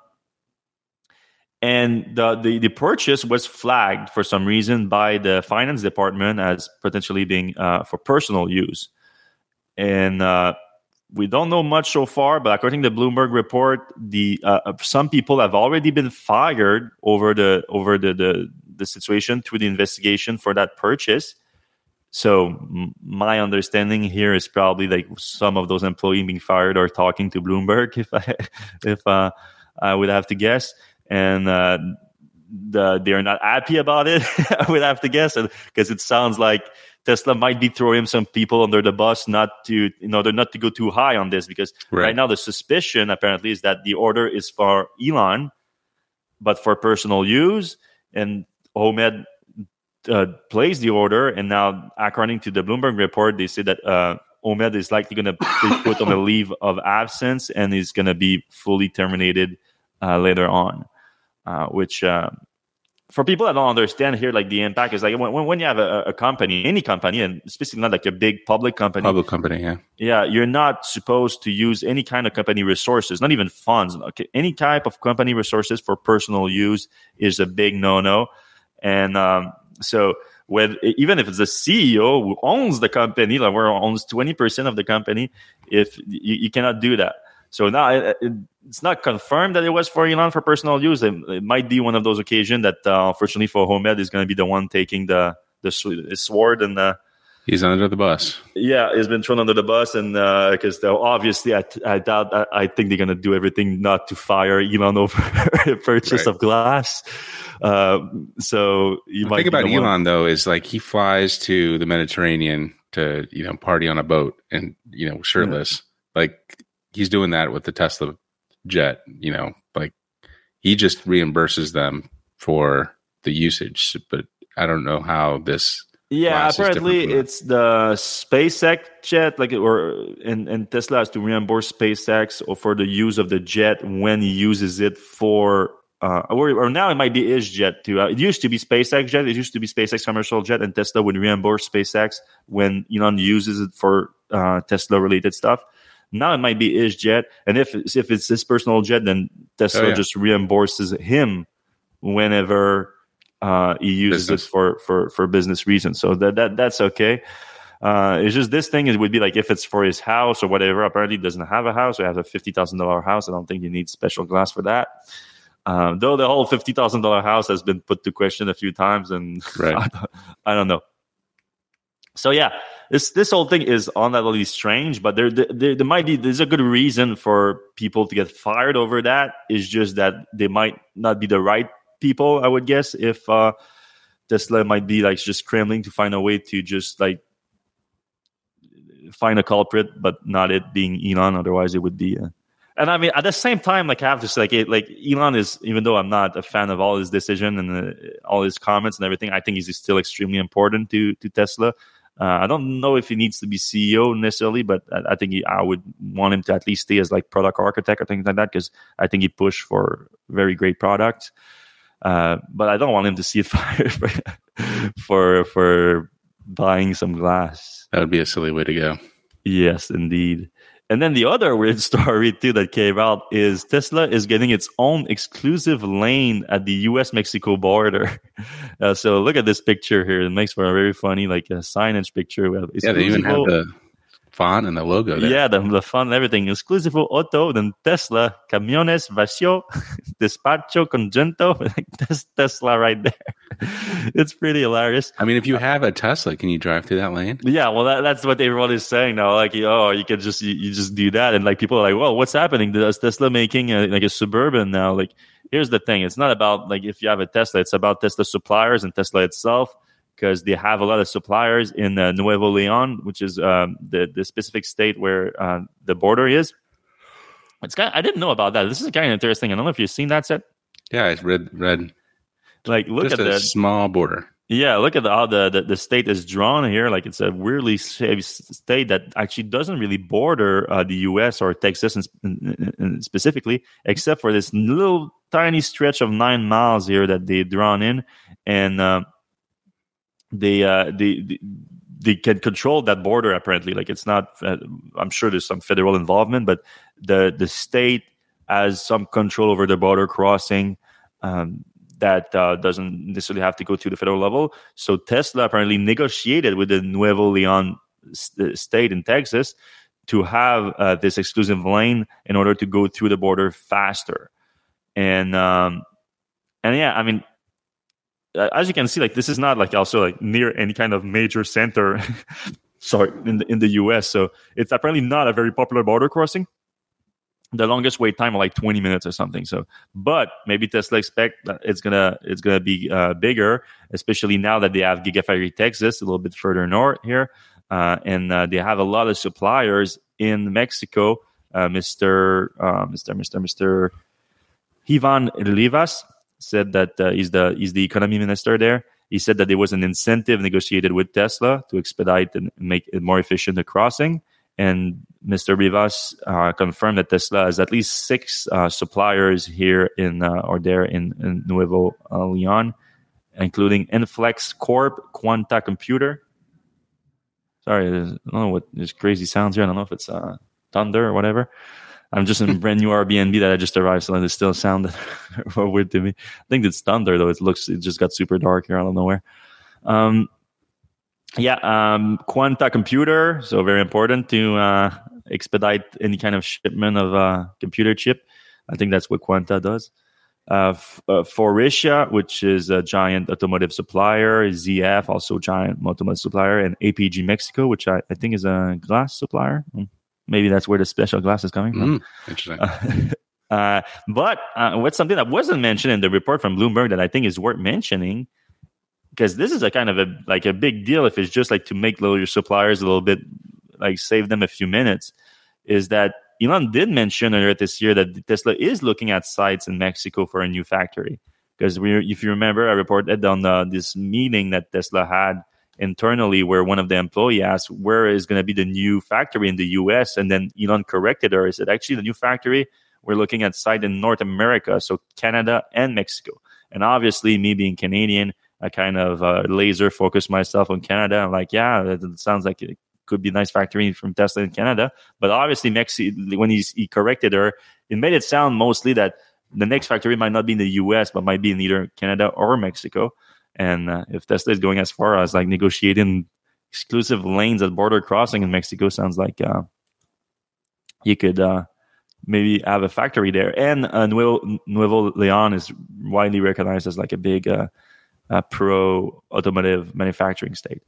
and the, the, the purchase was flagged for some reason by the finance department as potentially being uh, for personal use and uh, we don't know much so far. But according to the Bloomberg report, the uh, uh, some people have already been fired over the over the, the the situation through the investigation for that purchase. So my understanding here is probably like some of those employees being fired are talking to Bloomberg, *laughs* if I if uh, I would have to guess, and uh, the, they're not happy about it. *laughs* I would have to guess, because it sounds like Tesla might be throwing some people under the bus not to in order not to go too high on this because right, right now the suspicion apparently is that the order is for Elon, but for personal use, and Homed uh, placed the order, and now according to the Bloomberg report, they say that uh, Homed is likely going to be put on a *coughs* leave of absence and is going to be fully terminated uh, later on, uh, which uh, for people that don't understand here, like the impact is like when, when you have a, a company, any company, and especially not like a big public company. Public company, yeah. Yeah, you're not supposed to use any kind of company resources, not even funds. Okay, any type of company resources for personal use is a big no-no. And um, so, with even if it's the CEO who owns the company, like where owns twenty percent of the company, if you, you cannot do that. So now it, it, it's not confirmed that it was for Elon for personal use. It, it might be one of those occasions that, uh, unfortunately, for Homed is going to be the one taking the the sword and the. He's under the bus. Yeah, he's been thrown under the bus, and because uh, obviously, I, I doubt. I, I think they're going to do everything not to fire Elon *laughs* over a purchase right. of glass. Uh, so you the might think about Elon one. though is like he flies to the Mediterranean to you know party on a boat and you know shirtless. Yeah. Like he's doing that with the Tesla jet. You know, like he just reimburses them for the usage, but I don't know how this. Yeah, apparently it's the SpaceX jet, like or and, and Tesla has to reimburse SpaceX or for the use of the jet when he uses it for uh, or, or, now it might be his jet too. Uh, it used to be SpaceX jet. It used to be SpaceX commercial jet, and Tesla would reimburse SpaceX when Elon uses it for uh, Tesla related stuff. Now it might be EasyJet, and if if it's his personal jet, then Tesla oh, yeah. just reimburses him whenever uh, he uses business. it for, for for business reasons. So that that that's okay. Uh, it's just this thing it would be like if it's for his house or whatever. Apparently, he doesn't have a house or has a fifty thousand dollar house. I don't think you need special glass for that. Um, though the whole fifty thousand dollar house has been put to question a few times, and right. I, *laughs* don't, I, don't, know. So yeah, this this whole thing is undoubtedly strange, but there, there there might be there's a good reason for people to get fired over that. Is just that they might not be the right people. I would guess if uh, Tesla might be like just scrambling to find a way to just like find a culprit, but not it being Elon. Otherwise, it would be. Uh, and I mean, at the same time, like I have to say, like, it, like Elon is, even though I'm not a fan of all his decision and uh, all his comments and everything, I think he's still extremely important to to Tesla. Uh, I don't know if he needs to be CEO necessarily, but I, I think he, I would want him to at least stay as like product architect or things like that because I think he pushed for very great products. Uh, but I don't want him to see it *laughs* fired for, for for buying some glass. That would be a silly way to go. Yes, indeed. And then the other *laughs* weird story too that came out is Tesla is getting its own exclusive lane at the U.S. Mexico border. *laughs* Uh, so look at this picture here; it makes for a very funny like a signage picture. Yeah, they even have the font and the logo there. Yeah, the, the font and everything. Exclusivo auto, then Tesla, camiones vacío, *laughs* despacho conjunto. *laughs* That's Tesla right there. *laughs* it's pretty hilarious. I mean, if you uh, have a Tesla, can you drive through that lane? Yeah, well, that, that's what everyone is saying now. Like, oh, you can just you, you, just do that, and like people are like, well, what's happening? Does Tesla making a, like a suburban now? Like, here's the thing: it's not about like if you have a Tesla, it's about Tesla suppliers and Tesla itself because they have a lot of suppliers in uh, Nuevo Leon, which is um, the the specific state where uh, the border is. It's kind. Of, I didn't know about that. This is kind of interesting. I don't know if you've seen that set. Yeah, I read read. Like look Just at the small border. Yeah, look at the, how the, the, the state is drawn here. Like it's a weirdly shaped state that actually doesn't really border uh, the U.S. or Texas in, in, in specifically, except for this little tiny stretch of nine miles here that they drawn in, and uh, they, uh, they, they can control that border apparently. Like it's not uh, i'm sure there's some federal involvement but the the state has some control over the border crossing um, that uh, doesn't necessarily have to go to the federal level. So tesla apparently negotiated with the nuevo leon st- uh, state in texas to have uh, this exclusive lane in order to go through the border faster. And um, and yeah i mean as you can see, like this is not like also like near any kind of major center. *laughs* sorry, in the in the U.S. So it's apparently not a very popular border crossing. The longest wait time are like 20 minutes or something. So, but maybe Tesla expect that it's gonna it's gonna be uh, bigger, especially now that they have Gigafactory Texas a little bit further north here, uh, and uh, they have a lot of suppliers in Mexico. Uh, Mr. Uh, Mr. Mr. Mr. Ivan Rivas said that uh, he's the he's the economy minister there. He said that there was an incentive negotiated with Tesla to expedite and make it more efficient the crossing. And Mr. Rivas uh, confirmed that Tesla has at least six uh, suppliers here in uh, or there in, in Nuevo Leon, including Inflex Corp, Quanta Computer. Sorry, I don't know what there's crazy sounds here. I don't know if it's uh, thunder or whatever. I'm just in a brand new Airbnb that I just arrived, so it still sounded *laughs* weird to me. I think it's thunder though. It looks it just got super dark here out of nowhere. Um, yeah, um, Quanta Computer, so very important to uh, expedite any kind of shipment of uh, computer chip. I think that's what Quanta does. Uh, f- uh, Faurecia, which is a giant automotive supplier, ZF, also giant automotive supplier, and APG Mexico, which I, I think is a glass supplier. Mm maybe that's where the special glass is coming from. Mm, interesting. *laughs* Uh, but uh, what's something that wasn't mentioned in the report from Bloomberg that I think is worth mentioning, because this is a kind of a like a big deal if it's just like to make little your suppliers a little bit like save them a few minutes, is that Elon did mention earlier this year that Tesla is looking at sites in Mexico for a new factory. Because we, if you remember, I reported on the, this meeting that Tesla had internally where one of the employee asked where is going to be the new factory in the US and then Elon corrected her. He said actually the new factory we're looking at site in North America, so Canada and Mexico. And obviously, me being Canadian, I kind of uh, laser focus myself on Canada. I'm like, yeah, that sounds like it could be a nice factory from Tesla in Canada. But obviously, Mexico, when he's, he corrected her, it made it sound mostly that the next factory might not be in the US, but might be in either Canada or Mexico. And uh, if Tesla is going as far as like negotiating exclusive lanes at border crossing in Mexico, sounds like uh, you could uh, maybe have a factory there. And uh, Nuevo, Nuevo Leon is widely recognized as like a big uh, uh, pro automotive manufacturing state.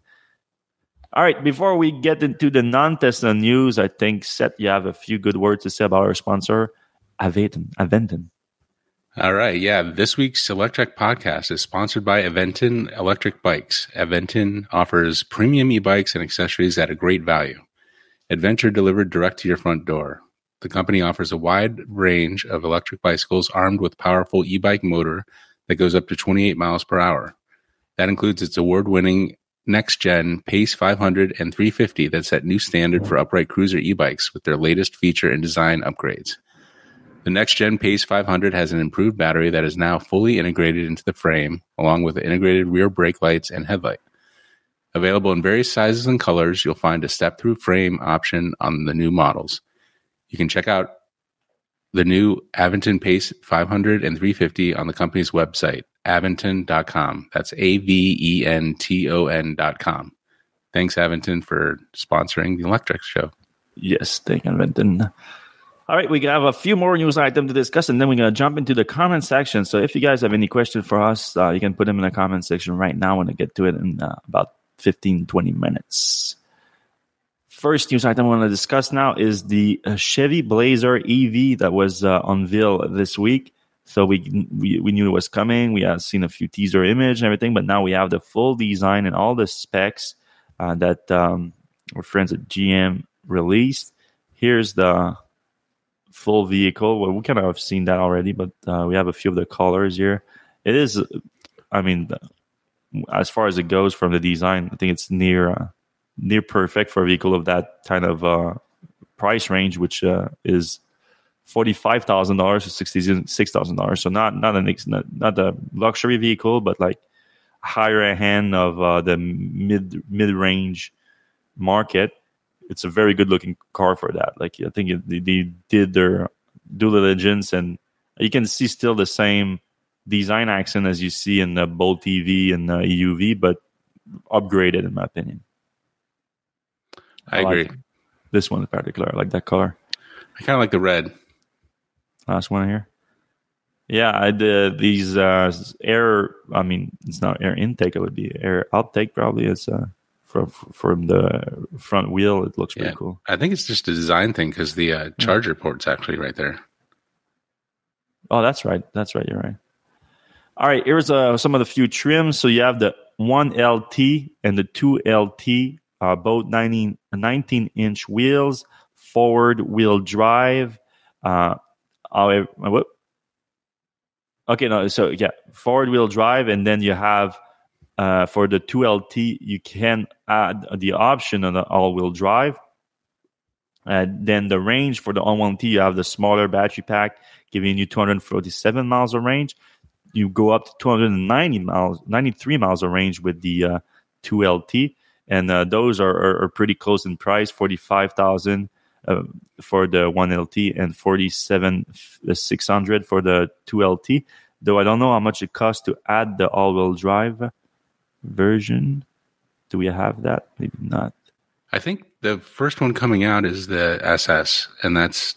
All right, before we get into the non Tesla news, I think Seth, you have a few good words to say about our sponsor, Aventon. Aventon. All right. Yeah. This week's Electrek podcast is sponsored by Aventon Electric Bikes. Aventon offers premium e bikes and accessories at a great value. Adventure delivered direct to your front door. The company offers a wide range of electric bicycles armed with powerful e-bike motor that goes up to 28 miles per hour. That includes its award-winning next-gen Pace 500 and 350 that set new standard for upright cruiser e-bikes with their latest feature and design upgrades. The next-gen Pace 500 has an improved battery that is now fully integrated into the frame, along with integrated rear brake lights and headlight. Available in various sizes and colors, you'll find a step-through frame option on the new models. You can check out the new Aventon Pace 500 and 350 on the company's website, aventon.com. That's A V E N T O N.com. Thanks, Aventon, for sponsoring the Electrek Show. Yes, thank you, Aventon. All right, we have a few more news items to discuss, and then we're going to jump into the comment section. So if you guys have any questions for us, uh, you can put them in the comment section right now when I get to it in uh, about 15, 20 minutes. First news item I want to discuss now is the uh, Chevy Blazer EV that was uh, unveiled this week. So we, we we knew it was coming. We had seen a few teaser image and everything, but now we have the full design and all the specs uh, that um, our friends at GM released. Here's the full vehicle. Well, we kind of have seen that already, but uh, we have a few of the colors here. It is, I mean, as far as it goes from the design, I think it's near uh, near perfect for a vehicle of that kind of uh, price range, which uh, is forty five thousand dollars to sixty six thousand dollars. So not not an not, not a luxury vehicle, but like higher hand of uh, the mid mid range market. It's a very good looking car for that. Like I think it, they, they did their due diligence, and you can see still the same design accent as you see in the Bolt EV and the EUV, but upgraded in my opinion. I, I agree. Like this one in particular, I like that color. I kind of like the red. Last one here. Yeah, I did these uh, air. I mean, it's not air intake; it would be air outtake. Probably it's uh, from from the front wheel. It looks pretty cool. I think it's just a design thing because the uh, charger yeah. port's actually right there. Oh, that's right. That's right. You're right. All right. Here's uh, some of the few trims. So you have the one LT and the two LT uh, both 19, 19 inch wheels, forward wheel drive. Uh, uh, okay, no, so yeah, forward wheel drive, and then you have uh, for the 2LT, you can add the option on the all wheel drive. And then the range for the on-1T, you have the smaller battery pack giving you 247 miles of range. You go up to 290 miles, 93 miles of range with the uh, 2LT and uh, those are, are, are, pretty close in price 45000 uh, for the 1lt and 47600 for the 2lt though i don't know how much it costs to add the all-wheel drive version do we have that maybe not i think the first one coming out is the ss and that's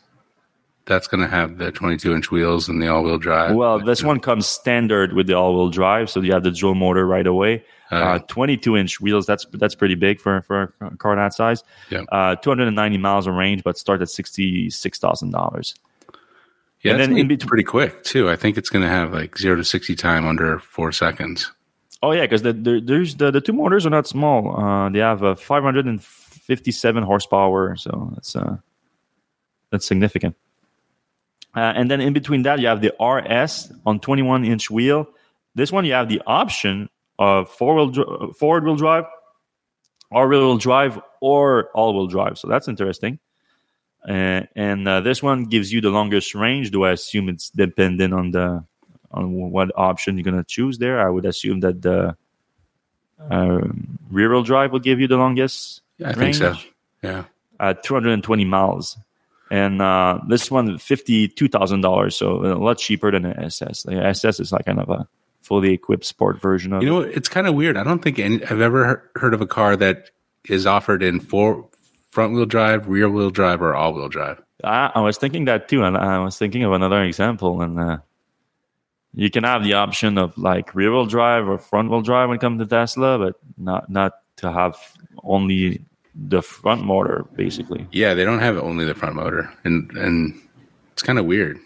that's going to have the 22 inch wheels and the all wheel drive. Well, this one comes standard with the all wheel drive, so you have the dual motor right away. Uh, 22 inch wheels. That's that's pretty big for for a car that size. Yeah. Uh, 290 miles of range, but start at sixty six thousand dollars. Yeah, and then in between, pretty quick too. I think it's going to have like zero to sixty time under four seconds. Oh yeah, because the, the, there's the, the two motors are not small. Uh, they have a 557 horsepower, so that's uh, that's significant. Uh, and then in between that, you have the RS on 21 inch wheel. This one you have the option of four wheel forward wheel drive, all wheel drive, or all wheel drive. So that's interesting. Uh, and uh, this one gives you the longest range. Do I assume it's dependent on the on what option you're gonna choose there? I would assume that the uh, rear wheel drive will give you the longest. Yeah, I range, think so. Yeah, at 220 miles, and uh, this one fifty two thousand dollars, so a lot cheaper than the SS. The SS is like kind of a fully equipped sport version of. You know, it's kind of weird. I don't think any, I've ever heard of a car that is offered in four front wheel drive, rear wheel drive, or all wheel drive. I, I, was thinking that too, and I was thinking of another example, and uh, you can have the option of like rear wheel drive or front wheel drive when it comes to Tesla, but not not to have only the front motor, basically. Yeah, they don't have only the front motor, and and it's kind of weird.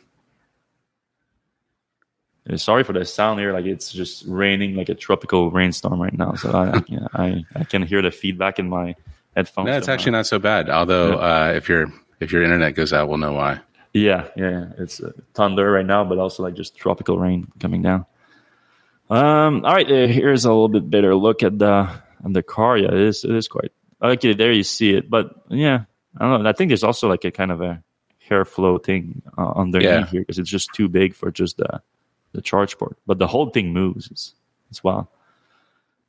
Sorry for the sound here. Like it's just raining like a tropical rainstorm right now. So I, I, I can hear the feedback in my headphones. No, it's actually not so bad. Although yeah. uh, if your if your internet goes out, we'll know why. Yeah, yeah. It's uh, thunder right now, but also like just tropical rain coming down. Um. All right. Uh, here's a little bit better look at the at the car. Yeah, it is. It is quite okay. There you see it, but yeah, I don't know. I think there's also like a kind of a hair flow thing uh, underneath yeah. here because it's just too big for just the the charge port, but the whole thing moves as, as well.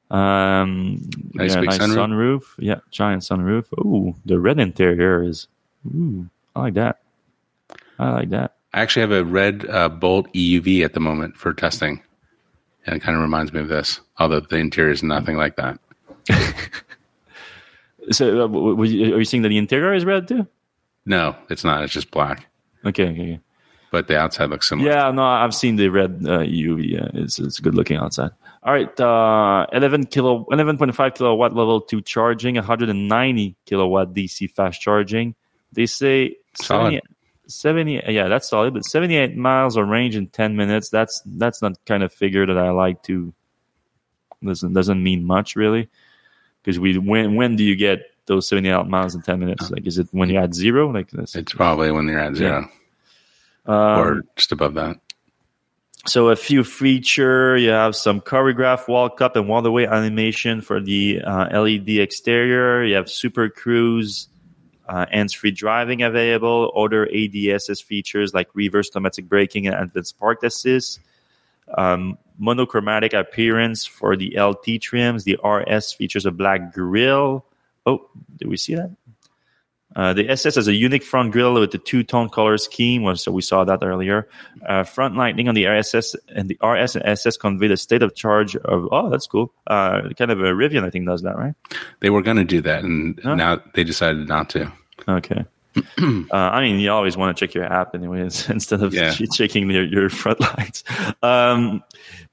Um, nice yeah, nice sunroof. sunroof. Yeah, giant sunroof. Ooh, the red interior is. Ooh, I like that. I like that. I actually have a red uh, Bolt EUV at the moment for testing, and it kind of reminds me of this. Although the interior is nothing like that. *laughs* so, uh, are you seeing that the interior is red too? No, it's not. It's just black. Okay, okay but the outside looks similar. Yeah, no, I've seen the red uh, EUV. Yeah, it's it's good looking outside. All right, uh, 11 kilo, 11.5 kilowatt level two charging, 190 kilowatt DC fast charging. They say 70, 70, yeah, that's solid, but 78 miles of range in 10 minutes. That's that's not kind of figure that I like to. Doesn't doesn't mean much really, because we when when do you get those 78 miles in 10 minutes? Like, is it when you're at zero? Like this? It's probably when you're at zero. Yeah um, or just above that. So a few feature, you have some choreograph walk up and walk away animation for the uh, LED exterior. You have Super Cruise, uh, hands-free driving available. Other ADAS features like reverse automatic braking and advanced park assist. Um, monochromatic appearance for the LT trims. The RS features a black grille. Oh, did we see that? Uh, the SS has a unique front grille with the two-tone color scheme, so we saw that earlier. Uh, front lighting on the RSS and the RS and SS convey the state of charge of. Oh, that's cool. Uh, kind of a Rivian, I think, does that, right? They were going to do that, and huh? now they decided not to. Okay. *clears throat* uh, I mean, you always want to check your app anyways, *laughs* instead of yeah. *laughs* checking your, your front lights. Um,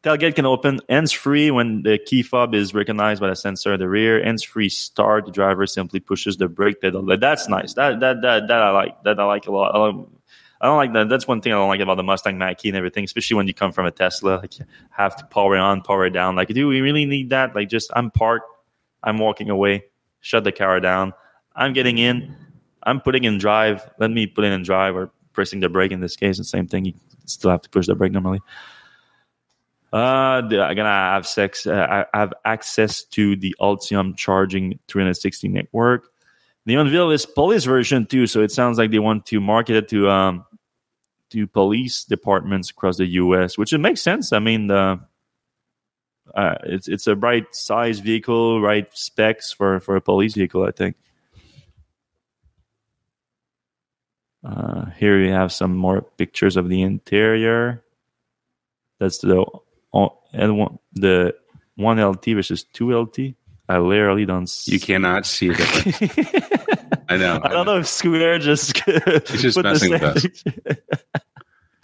tailgate can open hands free when the key fob is recognized by the sensor at the rear. Hands free start. The driver simply pushes the brake pedal. That's nice. That that that that I like. That I like a lot. I, like, I don't like that. That's one thing I don't like about the Mustang Mach-E and everything, especially when you come from a Tesla. Like you have to power on, power down. Like, do we really need that? Like, just I'm parked. I'm walking away. Shut the car down. I'm getting in I'm putting in drive. Let me put it in drive or pressing the brake in this case. The same thing. You still have to push the brake normally. Uh, I'm gonna have sex. Uh, I have access to the Ultium charging 360 network. They unveiled this police version too, so it sounds like they want to market it to um to police departments across the U.S., which it makes sense. I mean, the uh, it's it's a right size vehicle, right specs for for a police vehicle. I think. Uh, here we have some more pictures of the interior. That's the L1, the one LT versus two LT. I literally don't. See. You cannot see difference. *laughs* I know. I, I don't know. know if Square just *laughs* He's just messing with us.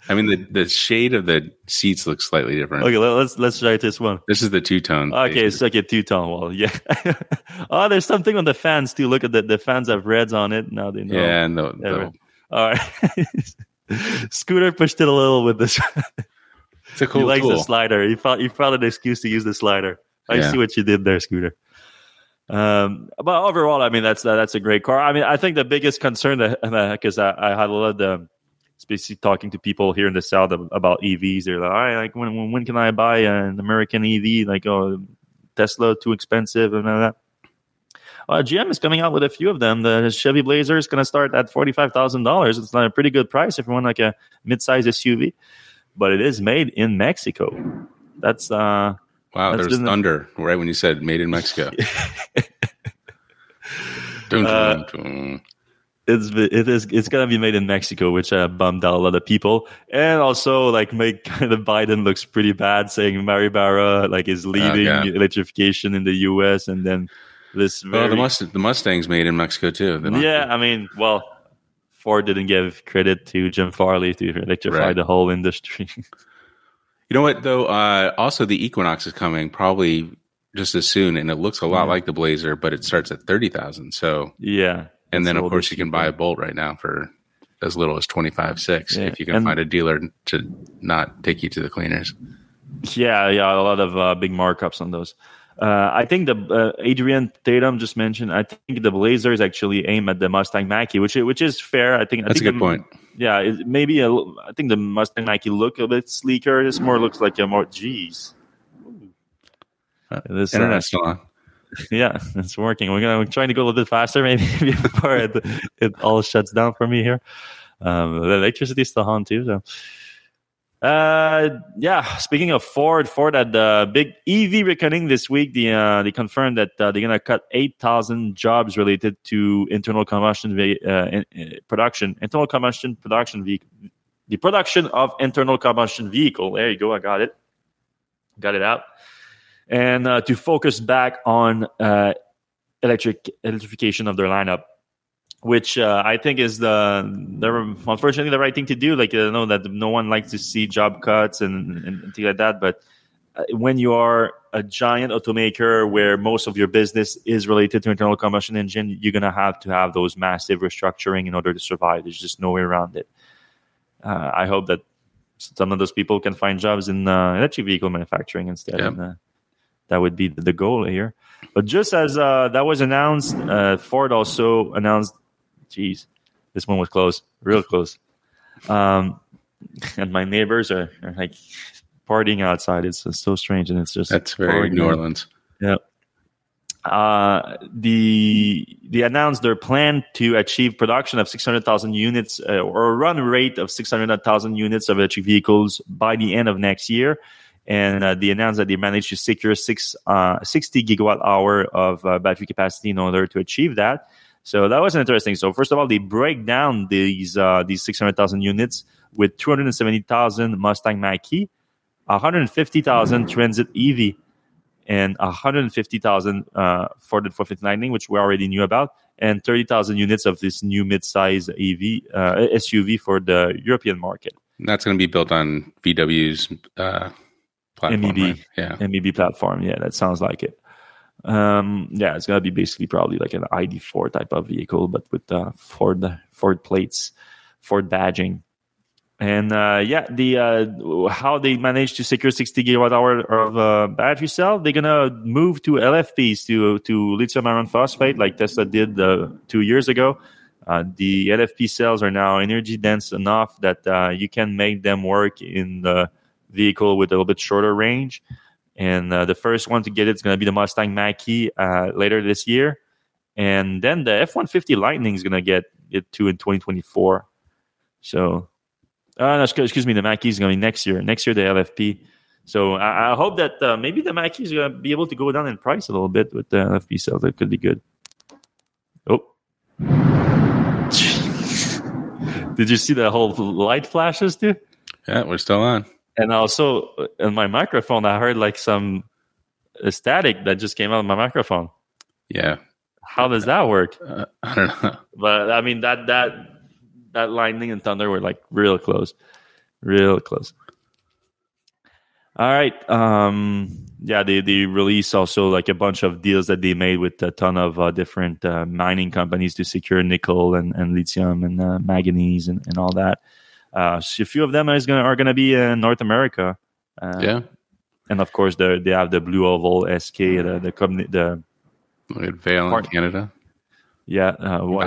I mean, the, the shade of the seats looks slightly different. Okay, let's let's try this one. This is the two tone. Okay, it's like a two tone wall. Yeah. *laughs* oh, there's something on the fans too. Look at the the fans have reds on it. Now they know. Yeah, and the, the all right. *laughs* Scooter pushed it a little with this. It's a *laughs* cool he likes tool. the slider. He found he found an excuse to use the slider. I Yeah. see what you did there, Scooter. Um, but overall, I mean that's that's a great car. I mean, I think the biggest concern that *laughs* because I, I had a lot of the, especially talking to people here in the south about EVs. They're like, all right, like when when, when can I buy an American EV? Like, oh, Tesla too expensive and all that. Uh, GM is coming out with a few of them. The Chevy Blazer is going to start at forty five thousand dollars. It's not a pretty good price if you want like a mid-size SUV, but it is made in Mexico. That's uh, Wow, That's there was been- thunder right when you said "made in Mexico." *laughs* Dun, dun, Uh, dun. it's it is it's gonna be made in Mexico, which uh, bummed out a lot of people, and also like make *laughs* kind of Biden looks pretty bad, saying Mary Barra like is leading yeah. electrification in the U.S. and then this Well, the Mustang, the Mustang's made in Mexico too. Yeah. I mean, well, Ford didn't give credit to Jim Farley to electrify Right. the whole industry. *laughs* You know what though? Uh, also, the Equinox is coming probably just as soon, and it looks a lot Mhm. like the Blazer, but it starts at thirty thousand. So, yeah, and then of course you can buy a Bolt right now for as little as twenty five six Yeah, if you can and- find a dealer to not take you to the cleaners. Yeah, yeah, a lot of uh, big markups on those. Uh, I think the uh, Adrian Tatum just mentioned. I think the Blazer is actually aimed at the Mustang Mach-E, which is- which is fair. I think I That's a think good the- point. Yeah, it, maybe a, I think the Mustang Mach-E look a bit sleeker. This more looks like a more. Jeez, Uh, this uh, Internet's *laughs* yeah, it's working. We're gonna we're trying to go a little bit faster, *laughs* maybe before it, it all shuts down for me here. Um, the electricity is still on too. So, uh, yeah. Speaking of Ford, Ford had the big EV reckoning this week. The uh, they confirmed that uh, they're gonna cut eight thousand jobs related to internal combustion uh, in, in production, internal combustion production vehicle, the production of internal combustion vehicle. There you go. I got it. Got it out and uh, to focus back on uh, electric electrification of their lineup, which uh, I think is the, the unfortunately the right thing to do. Like I know that no one likes to see job cuts and, and, things like that, but uh, when you are a giant automaker where most of your business is related to internal combustion engine, you're gonna have to have those massive restructuring in order to survive. There's just no way around it. Uh, I hope that some of those people can find jobs in uh, electric vehicle manufacturing instead. Yeah. And, uh, that would be the goal here. But just as uh, that was announced, uh, Ford also announced. Geez, this one was close, real close. Um, *laughs* and my neighbors are, are like partying outside. It's, it's so strange, and it's just That's very New. Orleans. Yeah. Uh, the they announced their plan to achieve production of 600,000 units uh, or a run rate of 600,000 units of electric vehicles by the end of next year. And uh, they announced that they managed to secure six, uh, 60 gigawatt hour of uh, battery capacity in order to achieve that. So that was interesting. So first of all, they break down these uh, these 600,000 units with 270,000 Mustang Mach-E, 150,000 Transit EV, and 150,000 uh, Ford F-450 Lightning, which we already knew about, and 30,000 units of this new mid-size EV uh, SUV for the European market, that's going to be built on VW's uh, platform. MEB. right? Yeah. MEB platform. Yeah, that sounds like it. Um, yeah, it's gonna be basically probably like an ID4 type of vehicle, but with uh, Ford Ford plates, Ford badging. And uh, yeah, the uh, how they managed to secure 60 gigawatt hour of uh, battery cell, they're gonna move to LFPs to to lithium iron phosphate, like Tesla did uh, two years ago. Uh, the LFP cells are now energy dense enough that you can make them work in the vehicle with a little bit shorter range. And uh, the first one to get it is going to be the Mustang Mach-E uh, later this year, and then the F-150 Lightning is going to get it too in 2024. So uh, no, excuse me, the Mach-E is going to be next year. Next year, the LFP. So I, I hope that uh, maybe the Mach-E is going to be able to go down in price a little bit with the LFP cells. That could be good. Oh. *laughs* Did you see the whole light flashes too? Yeah, we're still on. And also uh, in my microphone, I heard like some uh, static that just came out of my microphone. Yeah. How does that work? Uh, I don't know. *laughs* But I mean that that that lightning and thunder were like real close, real close. All right. Um, yeah, they they release also like a bunch of deals that they made with a ton of uh, different uh, mining companies to secure nickel and, and lithium and uh, manganese and, and all that. Uh, so a few of them is gonna, are going to be in North America. Uh, yeah, and of course the, they have the Blue Oval SK, the the, the Vale in Canada. Yeah, uh, well,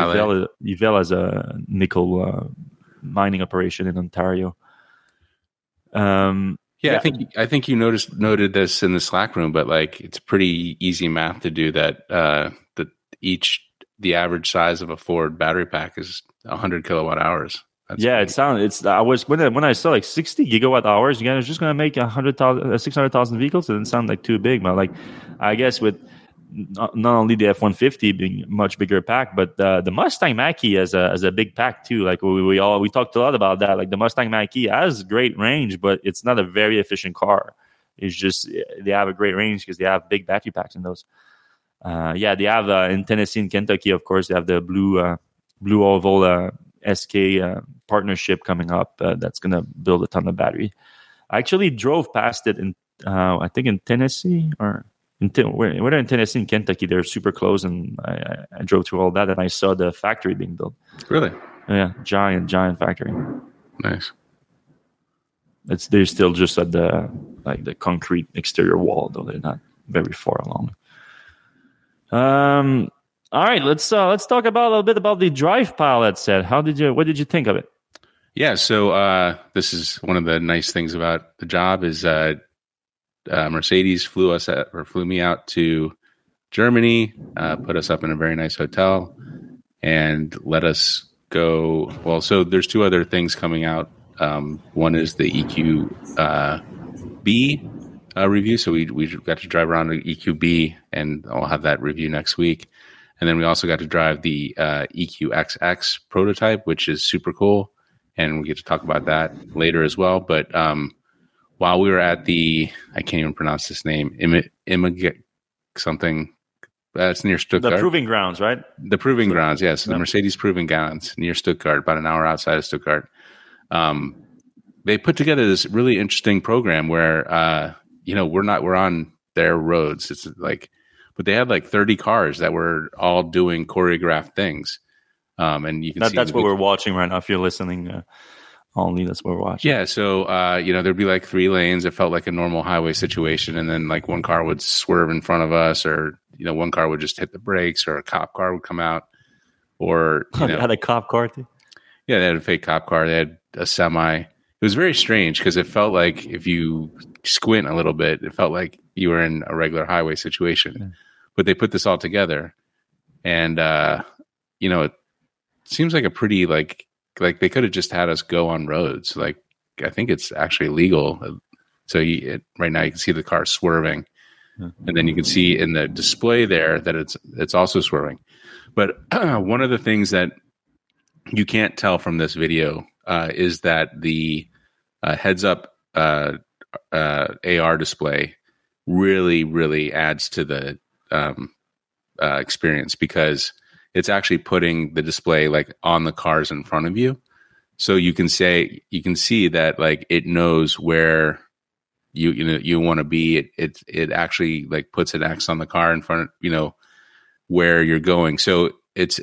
has a nickel uh, mining operation in Ontario. Um, yeah, yeah, I think I think you noticed noted this in the Slack room, but like it's pretty easy math to do that. Uh, that each the average size of a Ford battery pack is 100 kilowatt hours. That's yeah, it sounds. It's. I was when I, when I saw like 60 gigawatt hours. You guys are just gonna make a hundred thousand, uh, six hundred thousand vehicles. It didn't sound like too big, but like, I guess with not, not only the F one fifty being much bigger pack, but uh, the Mustang Mach-E as a as a big pack too. Like we, we all we talked a lot about that. Like the Mustang Mach-E has great range, but it's not a very efficient car. It's just they have a great range because they have big battery packs in those. Uh, yeah, they have uh, in Tennessee and Kentucky, of course, they have the blue uh, blue oval uh, SK uh, partnership coming up uh, that's going to build a ton of battery. I actually drove past it in, uh, I think in Tennessee or in whether in Tennessee and Kentucky, they're super close, and I, I, drove through all that, and I saw the factory being built. Really? Yeah, giant, giant factory. Nice. It's they're still just at the like the concrete exterior wall, though they're not very far along. Um, all right, let's uh, let's talk about a little bit about the drive pilot set. How did you? What did you think of it? Yeah, so uh, this is one of the nice things about the job is uh, uh, Mercedes flew us at, or flew me out to Germany, uh, put us up in a very nice hotel, and let us go. Well, so there's two other things coming out. Um, one is the EQ uh, B uh, review, so we we got to drive around the EQB, and I'll have that review next week. And then we also got to drive the uh, EQXX prototype, which is super cool. And we get to talk about that later as well. But um, while we were at the, I can't even pronounce this name, Imag something. That's near Stuttgart. The proving grounds, right? The proving grounds, yes. The Mercedes proving grounds near Stuttgart, about an hour outside of Stuttgart. Um, they put together this really interesting program where, uh, you know, we're not, we're on their roads. It's like but they had like 30 cars that were all doing choreographed things. Um, and you can that, that's what we, are watching right now. If you're listening, uh, only that's what we're watching. Yeah. So, uh, you know, there'd be like three lanes. It felt like a normal highway situation. And then like one car would swerve in front of us or, you know, one car would just hit the brakes or a cop car would come out or, *laughs* you know, had a cop car too. Yeah. They had a fake cop car. They had a semi. It was very strange because it felt like if you squint a little bit, it felt like you were in a regular highway situation. But they put this all together, and uh, you know, it seems like a pretty like like they could have just had us go on roads. Like I think it's actually legal. So you, it, right now you can see the car swerving, mm-hmm. and then you can see in the display there that it's it's also swerving. But *clears throat* one of the things that you can't tell from this video uh, is that the uh, heads up uh, uh AR display really really adds to the um, uh, experience because it's actually putting the display like on the cars in front of you. So you can say you can see that like it knows where you you know you want to be. It, it it actually like puts an x on the car in front of you know where you're going. So it's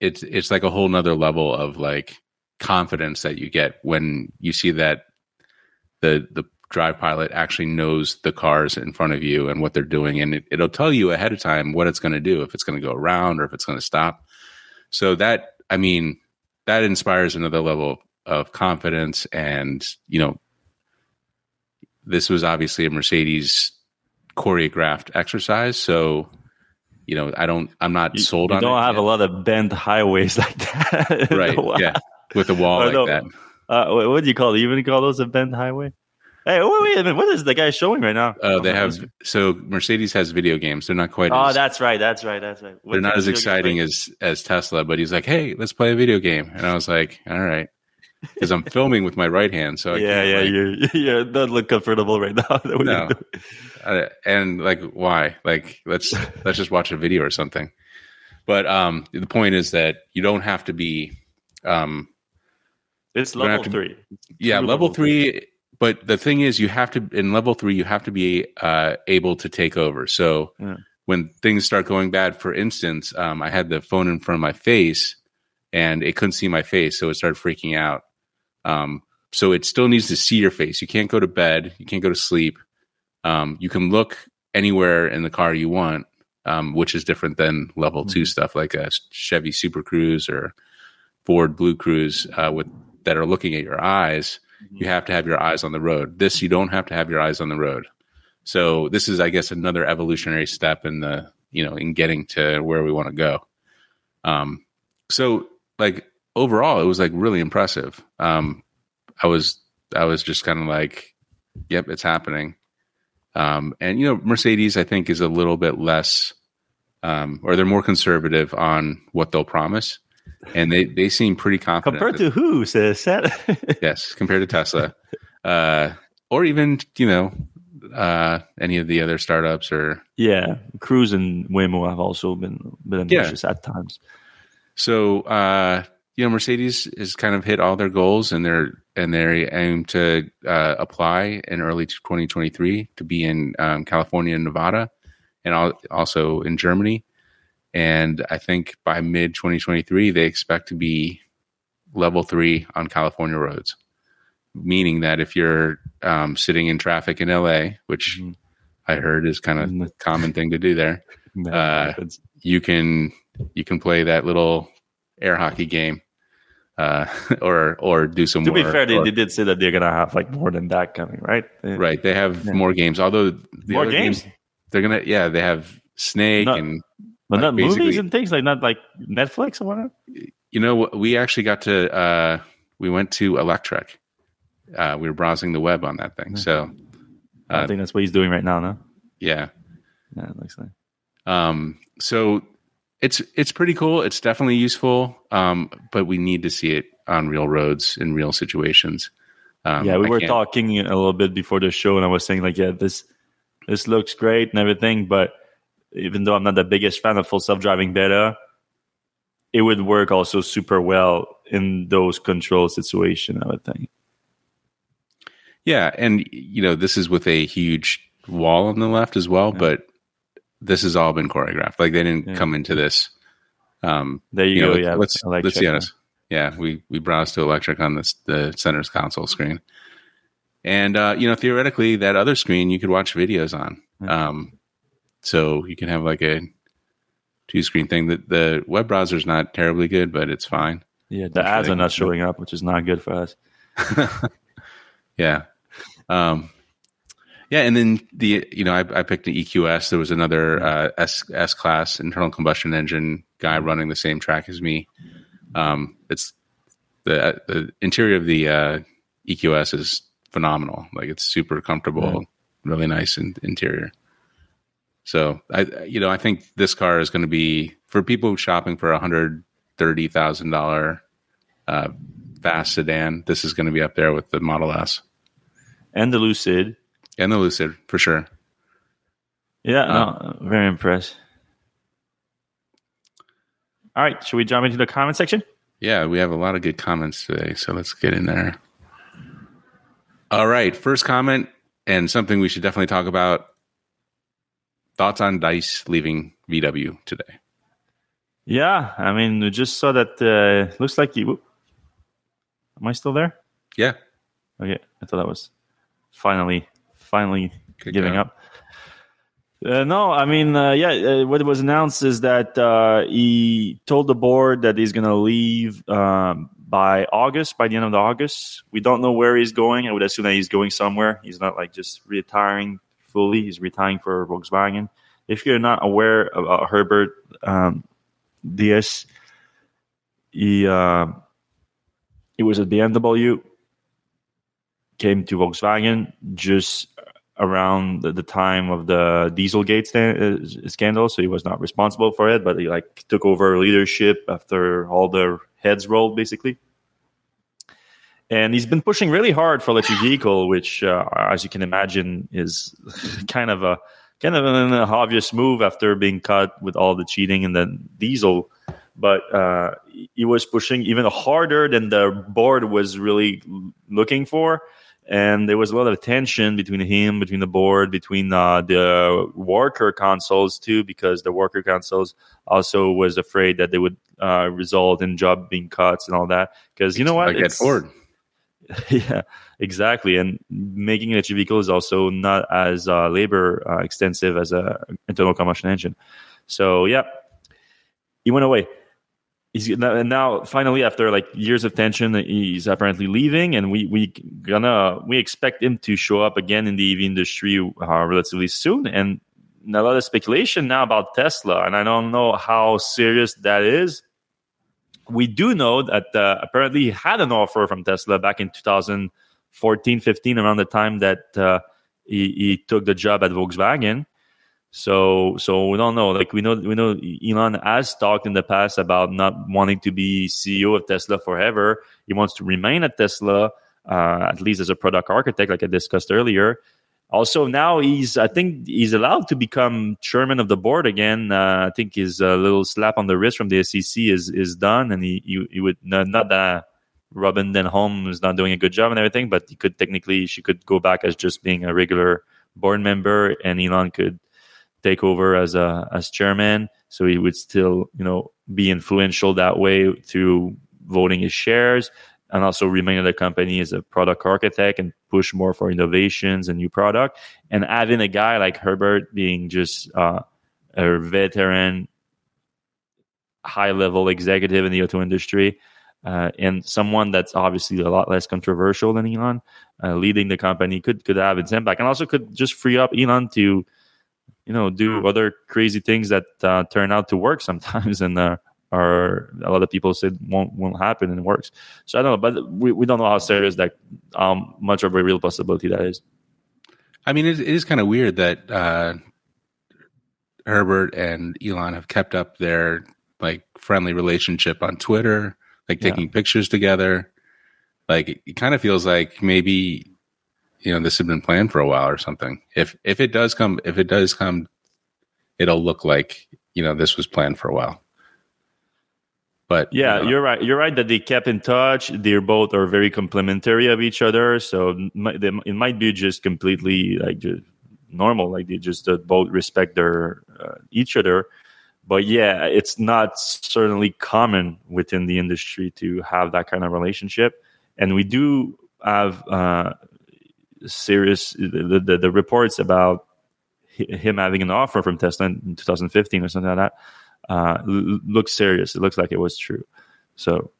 it's it's like a whole nother level of like confidence that you get when you see that the the drive pilot actually knows the cars in front of you and what they're doing and it, will tell you ahead of time what it's going to do if it's going to go around or if it's going to stop so that i mean that inspires another level of confidence and you know this was obviously a mercedes choreographed exercise so you know i don't i'm not you, sold you on You don't have yet. a lot of bent highways *laughs* like that right *laughs* yeah with a wall like no, that uh, what do you call it? You even call those a bent highway? Hey, wait, a minute. What is the guy showing right now? Oh, they have. So Mercedes has video games. They're not quite. Oh, as, that's right. That's right. That's right. What they're not as exciting as as Tesla. But he's like, hey, let's play a video game, and I was like, all right, because I'm *laughs* filming with my right hand. So I yeah, yeah, like, you're *laughs* you don't look comfortable right now. *laughs* no, uh, and like why? Like let's let's just watch a video or something. But um, the point is that you don't have to be. Um, it's level three. Yeah, level three but the thing is, you have to in level three, you have to be uh, able to take over. So yeah. when things start going bad, for instance, um, I had the phone in front of my face, and it couldn't see my face, so it started freaking out. Um, so it still needs to see your face. You can't go to bed. You can't go to sleep. Um, you can look anywhere in the car you want, um, which is different than level mm-hmm. two stuff like a Chevy Super Cruise or Ford Blue Cruise uh, with that are looking at your eyes. Mm-hmm. You have to have your eyes on the road. This you don't have to have your eyes on the road. So this is, I guess, another evolutionary step in the you know in getting to where we want to go. Um, so like overall, it was like really impressive. Um, I was I was just kind of like, yep, it's happening. Um, and you know, Mercedes, I think, is a little bit less, um, or they're more conservative on what they'll promise, and they they seem pretty confident. Compared to who says that? *laughs* yes, compared to Tesla, uh, or even you know uh, any of the other startups or yeah, Cruise and Waymo have also been been ambitious yeah. at times. So uh, you know, Mercedes has kind of hit all their goals, and they're and they aim to uh, apply in early 2023 to be in um, California and Nevada, and also in Germany. And I think by mid 2023, they expect to be level three on California roads, meaning that if you're um, sitting in traffic in LA, which mm-hmm. I heard is kind of a common thing to do there, *laughs* uh, you can you can play that little air hockey game uh, *laughs* or or do some. To more, be fair, they, they, did say that they're gonna have like more than that coming, right? Right. They have yeah. more games. Although the more games? games? they're gonna yeah they have Snake and but like not movies and things like not like Netflix or whatever. You know, we actually got to uh, we went to Electrek. Uh, we were browsing the web on that thing. So I uh, think that's what he's doing right now. No. Yeah. Yeah, it looks like. Um. So it's it's pretty cool. It's definitely useful, um, but we need to see it on real roads in real situations. Um, yeah, we I were can't... talking a little bit before the show, and I was saying like, yeah, this this looks great and everything, but even though I'm not the biggest fan of full self driving beta, it would work also super well in those control situation. I would think. Yeah, and you know this is with a huge wall on the left as well, yeah. but this has all been choreographed. Like they didn't yeah. come into this. Um, there you, you go. Know, yeah, let's let's be honest. Yeah, we we browsed to Electrek on this the center's console screen, and uh, you know theoretically that other screen you could watch videos on. Mm-hmm. Um, so you can have like a two screen thing. The the web browser is not terribly good, but it's fine. Yeah, the ads are not showing up, which is not good for us. *laughs* yeah. Um, yeah, and then the you know I, I picked an EQS. There was another uh, S S class internal combustion engine guy running the same track as me. Um, it's the the interior of the uh, EQS is phenomenal. Like it's super comfortable, really nice in, interior. So I you know I think this car is going to be for people shopping for a hundred thirty thousand dollar uh, fast sedan. This is going to be up there with the Model S and the Lucid and the Lucid for sure. Yeah, uh, no, very impressed. All right, should we jump into the comment section? Yeah, we have a lot of good comments today, so let's get in there. All right, first comment and something we should definitely talk about. Thoughts on Diess leaving VW today? Yeah, I mean, we just saw that. Uh, looks like you. Am I still there? Yeah. Okay, I thought that was finally finally Good giving up. Uh, no, I mean, uh, yeah, uh, what was announced is that uh, he told the board that he's going to leave um, by August, by the end of the August. We don't know where he's going. I would assume that he's going somewhere. He's not like just retiring He's retiring for Volkswagen. If you're not aware uh, Herbert um, Diess, he uh, he was at BMW, came to Volkswagen just around the, the, time of the Dieselgate st- uh, scandal, so he was not responsible for it, but he like took over leadership after all the heads rolled, basically. And he's been pushing really hard for electric vehicle, which, uh, as you can imagine, is *laughs* kind of a kind of an obvious move after being caught with all the cheating and then diesel. But uh, he was pushing even harder than the board was really looking for and there was a lot of tension between him, between the board, between uh, the worker councils too, because the worker councils also was afraid that they would uh, result in job being cuts and all that. Because you know what, at Ford. *laughs* yeah, exactly. And making electric vehicle is also not as uh, labor uh, extensive as a internal combustion engine. So yeah, he went away. He's and now finally after like years of tension, he's apparently leaving, and we we gonna we expect him to show up again in the EV industry uh, relatively soon. And a lot of speculation now about Tesla, and I don't know how serious that is we do know that uh, apparently he had an offer from Tesla back in 2014, 15, around the time that uh, he, he, took the job at Volkswagen. So, so we don't know. Like we know, we know Elon has talked in the past about not wanting to be CEO of Tesla forever. He wants to remain at Tesla, uh, at least as a product architect, like I discussed earlier also now he's i think he's allowed to become chairman of the board again. Uh, i think his uh, little slap on the wrist from the sec is is done and he he, he would not, not that Robyn Denholm is not doing a good job and everything but he could technically she could go back as just being a regular board member and elon could take over as a as chairman. So he would still you know be influential that way through voting his shares and also remain at the company as a product architect and push more for innovations and new product. And having a guy like Herbert being just uh, a veteran, high level executive in the auto industry, uh, and someone that's obviously a lot less controversial than Elon, uh, leading the company could could have its impact, and also could just free up Elon to, you know, do other crazy things that uh, turn out to work sometimes, *laughs* and uh, or a lot of people said won't won't happen and it works. So I don't know, but we, we don't know how serious that um much of a real possibility that is. I mean, it, it is kind of weird that uh, Herbert and Elon have kept up their like friendly relationship on Twitter, like taking yeah. pictures together. Like it, it kind of feels like maybe you know this had been planned for a while or something. If if it does come, if it does come, it'll look like you know this was planned for a while. But yeah, you are right. You're right that they kept in touch. They're both are very complementary of each other. So it might be just completely like just normal, like they just uh, both respect their uh, each other. But yeah, it's not certainly common within the industry to have that kind of relationship. And we do have uh, serious the, the, the reports about him having an offer from Tesla in 2015 or something like that uh, looks serious. It looks like it was true. So,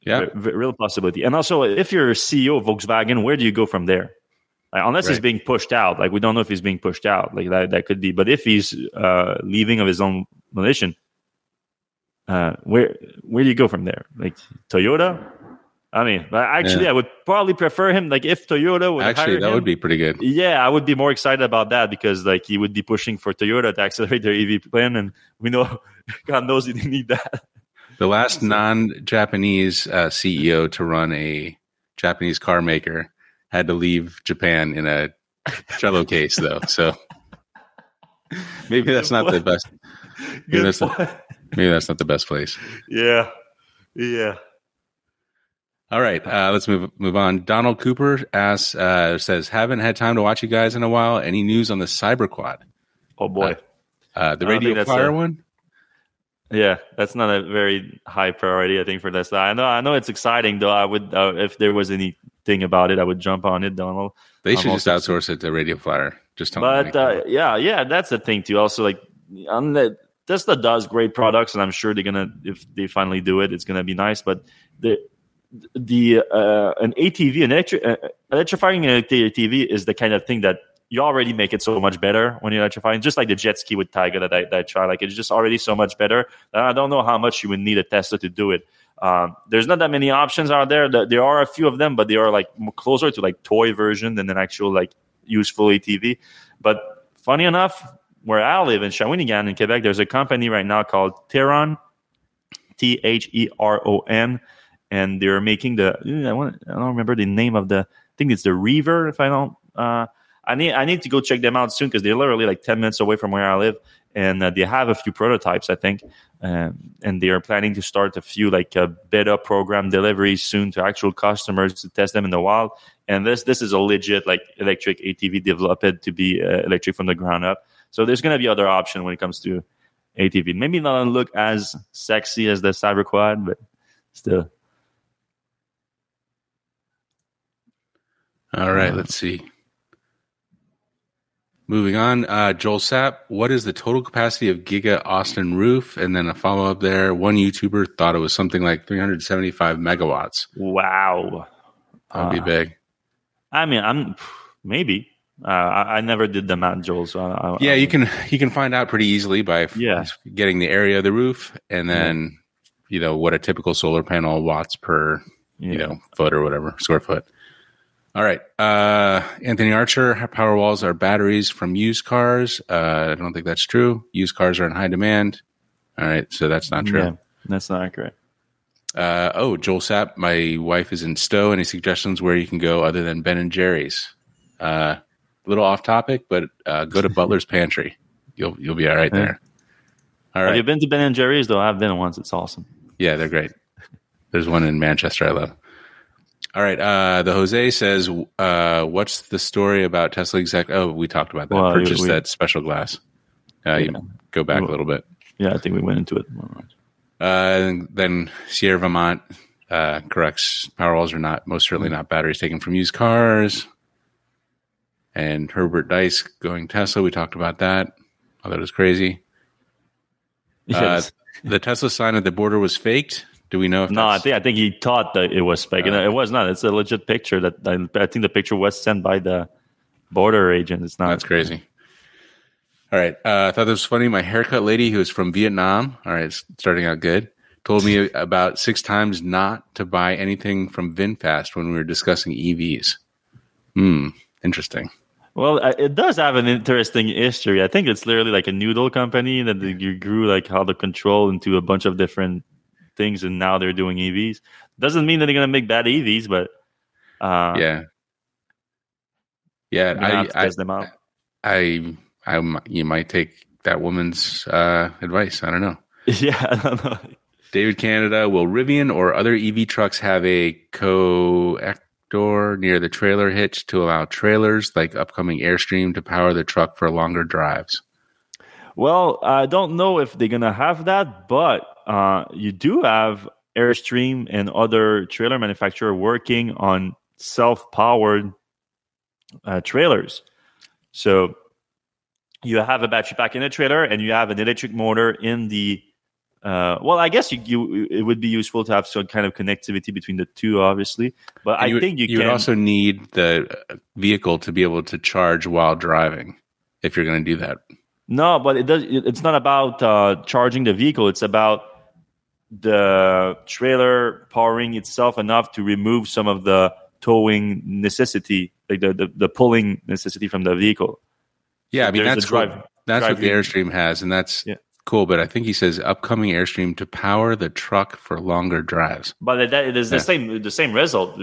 yeah, v- real possibility. And also, if you're a CEO of Volkswagen, where do you go from there? Like, unless right. he's being pushed out, like we don't know if he's being pushed out, like that that could be. But if he's uh, leaving of his own volition, uh, where where do you go from there? Like Toyota, I mean, actually, yeah. I would probably prefer him. Like, if Toyota would actually, that him, would be pretty good. Yeah, I would be more excited about that because, like, he would be pushing for Toyota to accelerate their EV plan, and we know, *laughs* God knows, he didn't need that. The last non-Japanese uh, CEO to run a Japanese car maker had to leave Japan in a cello *laughs* case, though. So maybe that's not the best. Maybe that's, maybe that's not the best place. Yeah, yeah. All right, uh, let's move move on. Donald Cooper asks, uh, says, "Haven't had time to watch you guys in a while. Any news on the Cyberquad? Oh boy, uh, uh the Radio Flyer a, one. Yeah, that's not a very high priority, I think, for this. I know, I know, it's exciting though. I would, uh, if there was anything about it, I would jump on it, Donald. They should just outsource it to Radio Flyer. Just but uh, yeah, yeah, that's the thing too. Also, like on the Tesla does great products, and I'm sure they're gonna if they finally do it, it's gonna be nice. But the the uh, an ATV, an electri- uh, electrifying an ATV is the kind of thing that you already make it so much better when you're electrifying. Just like the jet ski with Taiga that I, that I try, like it's just already so much better. I don't know how much you would need a Tesla to do it. Um, there's not that many options out there. There are a few of them, but they are like closer to like toy version than an actual like useful ATV. But funny enough, where I live in Shawinigan in Quebec, there's a company right now called Theron, T H E R O N and they're making the I want I don't remember the name of the I think it's the Reaver if I don't uh, I need I need to go check them out soon because they're literally like ten minutes away from where I live and uh, they have a few prototypes I think um, and they are planning to start a few like uh, beta program deliveries soon to actual customers to test them in the wild and this this is a legit like electric ATV developed to be uh, electric from the ground up. So there's going to be other option when it comes to ATV maybe not look as sexy as the Cyberquad but still All right, let's see. Moving on, uh, Joel Sapp, what is the total capacity of Giga Austin Roof? And then a follow up there. One YouTuber thought it was something like 375 megawatts. Wow. That'd be uh, big. I mean, I'm maybe. Uh, I, I, never did the math, Joel. So I, yeah, I, you can you can find out pretty easily by yeah. getting the area of the roof and then yeah. you know what a typical solar panel watts per yeah. you know foot or whatever square foot. All right. Uh, Anthony Archer, power walls are batteries from used cars. Uh, I don't think that's true. Used cars are in high demand. All right. So that's not true. Yeah, that's not accurate. Uh, oh, Joel Sapp, my wife is in Stowe. Any suggestions where you can go other than Ben and Jerry's? Uh, a little off topic, but uh, go to Butler's *laughs* Pantry. You'll you'll be all right there. All right. Have you been to Ben and Jerry's? Though I've been once. It's awesome. Yeah, they're great. There's one in Manchester I love. All right. Uh, the Jose says, uh, "What's the story about Tesla exec?" Oh, we talked about that. Well, Purchase we, that special glass. Uh, yeah. You go back a little bit. Yeah, I think we went into it. Uh, then Sierra Vermont uh, corrects Powerwalls are not most certainly not batteries taken from used cars. And Herbert Diess going Tesla. We talked about that. Oh, that was crazy. Yes. Uh, the Tesla sign at the border was faked. Do we know? no, I think I think he thought that it was fake, uh, and it was not. It's a legit picture. That I, I, think the picture was sent by the border agent. It's not. That's crazy. All right, uh, I thought this was funny. My haircut lady, who is from Vietnam, all right, starting out good, told me *laughs* about six times not to buy anything from VinFast when we were discussing EVs. Hmm, interesting. Well, it does have an interesting history. I think it's literally like a noodle company that you grew like how the control into a bunch of different things, and now they're doing EVs. Doesn't mean that they're going to make bad EVs, but uh, yeah, yeah. I, I, them out. I, I, you might take that woman's uh, advice. I don't know. *laughs* Yeah, I don't know. David Canada, will Rivian or other EV trucks have a coactor near the trailer hitch to allow trailers like upcoming Airstream to power the truck for longer drives? Well, I don't know if they're gonna have that, but uh, you do have Airstream and other trailer manufacturer working on self-powered uh, trailers. So you have a battery pack in the trailer, and you have an electric motor in the. Uh, well, I guess you, you, it would be useful to have some kind of connectivity between the two, obviously. But and I you think you, you can, would also need the vehicle to be able to charge while driving if you're going to do that. No, but it does. It's not about uh, charging the vehicle. It's about the trailer powering itself enough to remove some of the towing necessity, like the the, the pulling necessity from the vehicle. Yeah, so I mean that's drive, what, that's drive what the Airstream has, and that's yeah. cool. But I think he says upcoming Airstream to power the truck for longer drives. But that it is the yeah. same the same result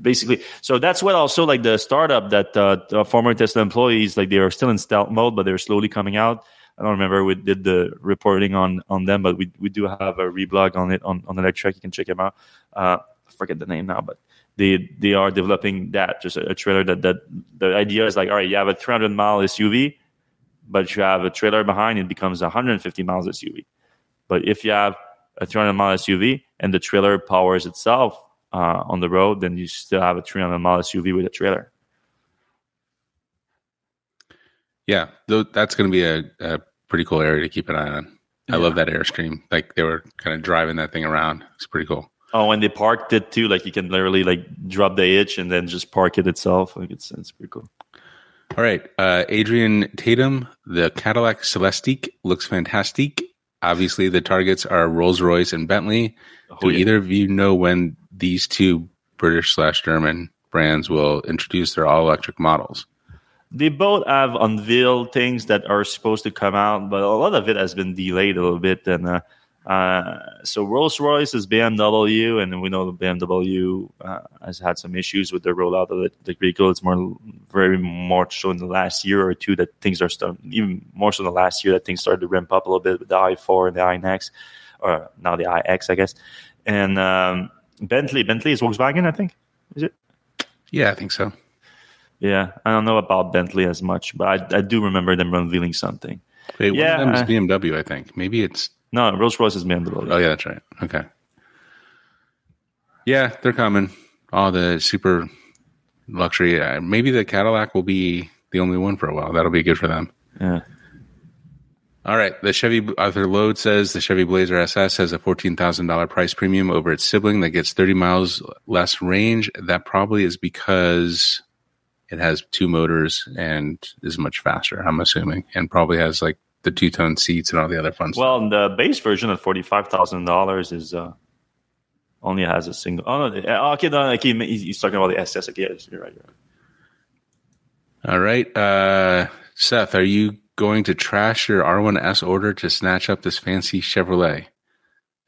basically. So that's what also like the startup that uh, former Tesla employees like they are still in stealth mode, but they're slowly coming out I don't remember we did the reporting on on them, but we we do have a reblog on it on on Electrek. You can check them out. Uh, I forget the name now, but they they are developing that just a, a, trailer that that the idea is like all right, you have a 300 mile SUV, but you have a trailer behind, it becomes a 150 miles SUV. But if you have a 300 mile SUV and the trailer powers itself uh, on the road, then you still have a 300 mile SUV with a trailer. Yeah, that's going to be a, a, pretty cool area to keep an eye on. I love that airstream. Like they were kind of driving that thing around. It's pretty cool. Oh, and they parked it too. Like you can literally like drop the hitch and then just park it itself. Like it's it's pretty cool. All right, uh, Adrian Tatum, the Cadillac Celestiq looks fantastic. Obviously, the targets are Rolls Royce and Bentley. Oh, Do yeah. either of you know when these two British slash German brands will introduce their all electric models? They both have unveiled things that are supposed to come out, but a lot of it has been delayed a little bit. And uh, uh, so Rolls Royce is BMW, and we know the BMW uh, has had some issues with the rollout of the, the vehicle. It's more very much so in the last year or two that things are starting, even more so in the last year that things started to ramp up a little bit with the i4 and the iNext, or now the iX, I guess. And um, Bentley, Bentley is Volkswagen, I think. Is it? Yeah, I think so. Yeah, I don't know about Bentley as much, but I, I do remember them revealing something. Wait, yeah, one of them is BMW, I think. Maybe it's no Rolls Royce is BMW. Oh yeah, that's right. Okay. Yeah, they're coming. All the super luxury. Maybe the Cadillac will be the only one for a while. That'll be good for them. Yeah. All right. The Chevy Arthur Load says the Chevy Blazer SS has a $14,000 price premium over its sibling that gets 30 miles less range. That probably is because it has two motors and is much faster, I'm assuming, and probably has like the two tone seats and all the other fun well, stuff. Well, the base version at $45,000 is uh, only has a single. Oh, no. Uh, okay, no, okay, he's talking about the SS. Okay, yes, you're right. You're right. All right. Uh, Seth, are you going to trash your R1S order to snatch up this fancy Chevrolet.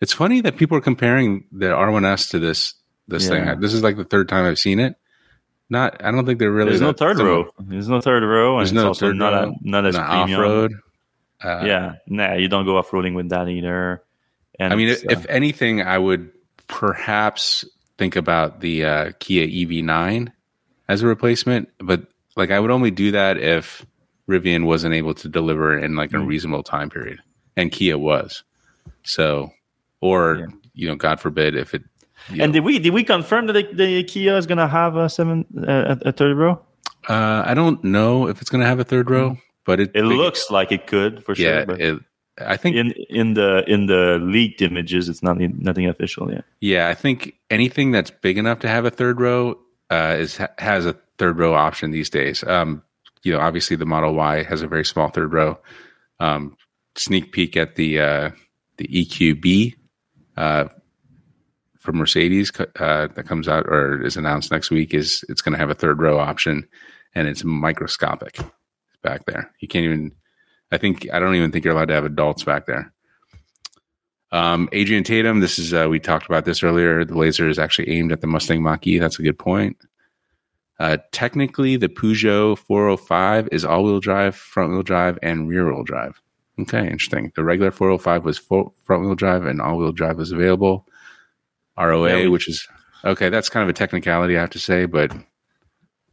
It's funny that people are comparing the R1S to this this yeah. thing. This is like the third time I've seen it. Not, I don't think they're really. There's no third row. There's no third row. There's no third not row. A, not as off road. Uh, yeah, nah, you don't go off roading with that either. And I mean, if, uh, if anything, I would perhaps think about the uh, Kia EV9 as a replacement, but like I would only do that if Rivian wasn't able to deliver in like a mm. reasonable time period, and Kia was. So, or yeah. you know, God forbid if it. And did we did we confirm that the, the Kia is going to have a seven uh, a third row? Uh, I don't know if it's going to have a third row, but it it looks like it could for yeah, sure. Yeah, I think in in the in the leaked images, it's not nothing official yet. Yeah, I think anything that's big enough to have a third row uh, is has a third row option these days. Um, you know, obviously the Model Y has a very small third row. Um, sneak peek at the uh, the EQB uh, from Mercedes uh, that comes out or is announced next week is it's going to have a third row option, and it's microscopic back there. You can't even. I think I don't even think you're allowed to have adults back there. Um, Adrian Tatum, this is uh, we talked about this earlier. The laser is actually aimed at the Mustang Mach-E. That's a good point. Uh, technically, the Peugeot 405 is all wheel drive, front wheel drive, and rear wheel drive. Okay, interesting. The regular 405 was front wheel drive and all wheel drive was available. ROA, yeah, which is okay, that's kind of a technicality, I have to say, but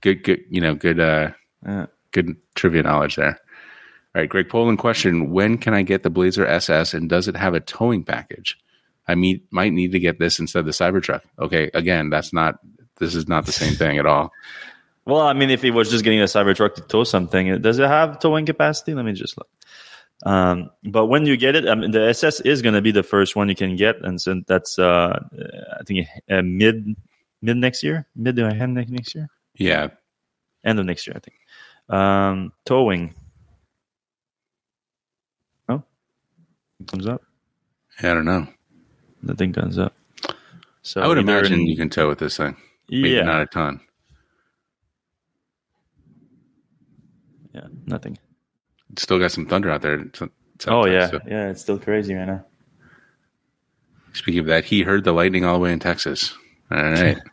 good, good, you know, good, uh, uh, good trivia knowledge there. All right, Greg Poland question: When can I get the Blazer SS, and does it have a towing package? I mean, might need to get this instead of the Cybertruck. Okay, again, that's not this is not the same thing at all. *laughs* Well, I mean, if he was just getting a Cybertruck to tow something, does it have towing capacity? Let me just look. Um, but when you get it, I mean, the SS is going to be the first one you can get, and so that's uh, I think uh, mid mid next year, mid to end next year. Yeah, end of next year, I think. Um, towing. Oh, comes up. Yeah, I don't know. Nothing comes up. So I would imagine in, you can tow with this thing. Maybe yeah. not a ton. Yeah, nothing. Still got some thunder out there. Oh yeah, so. yeah, it's still crazy right now. Speaking of that, he heard the lightning all the way in Texas. All right. *laughs*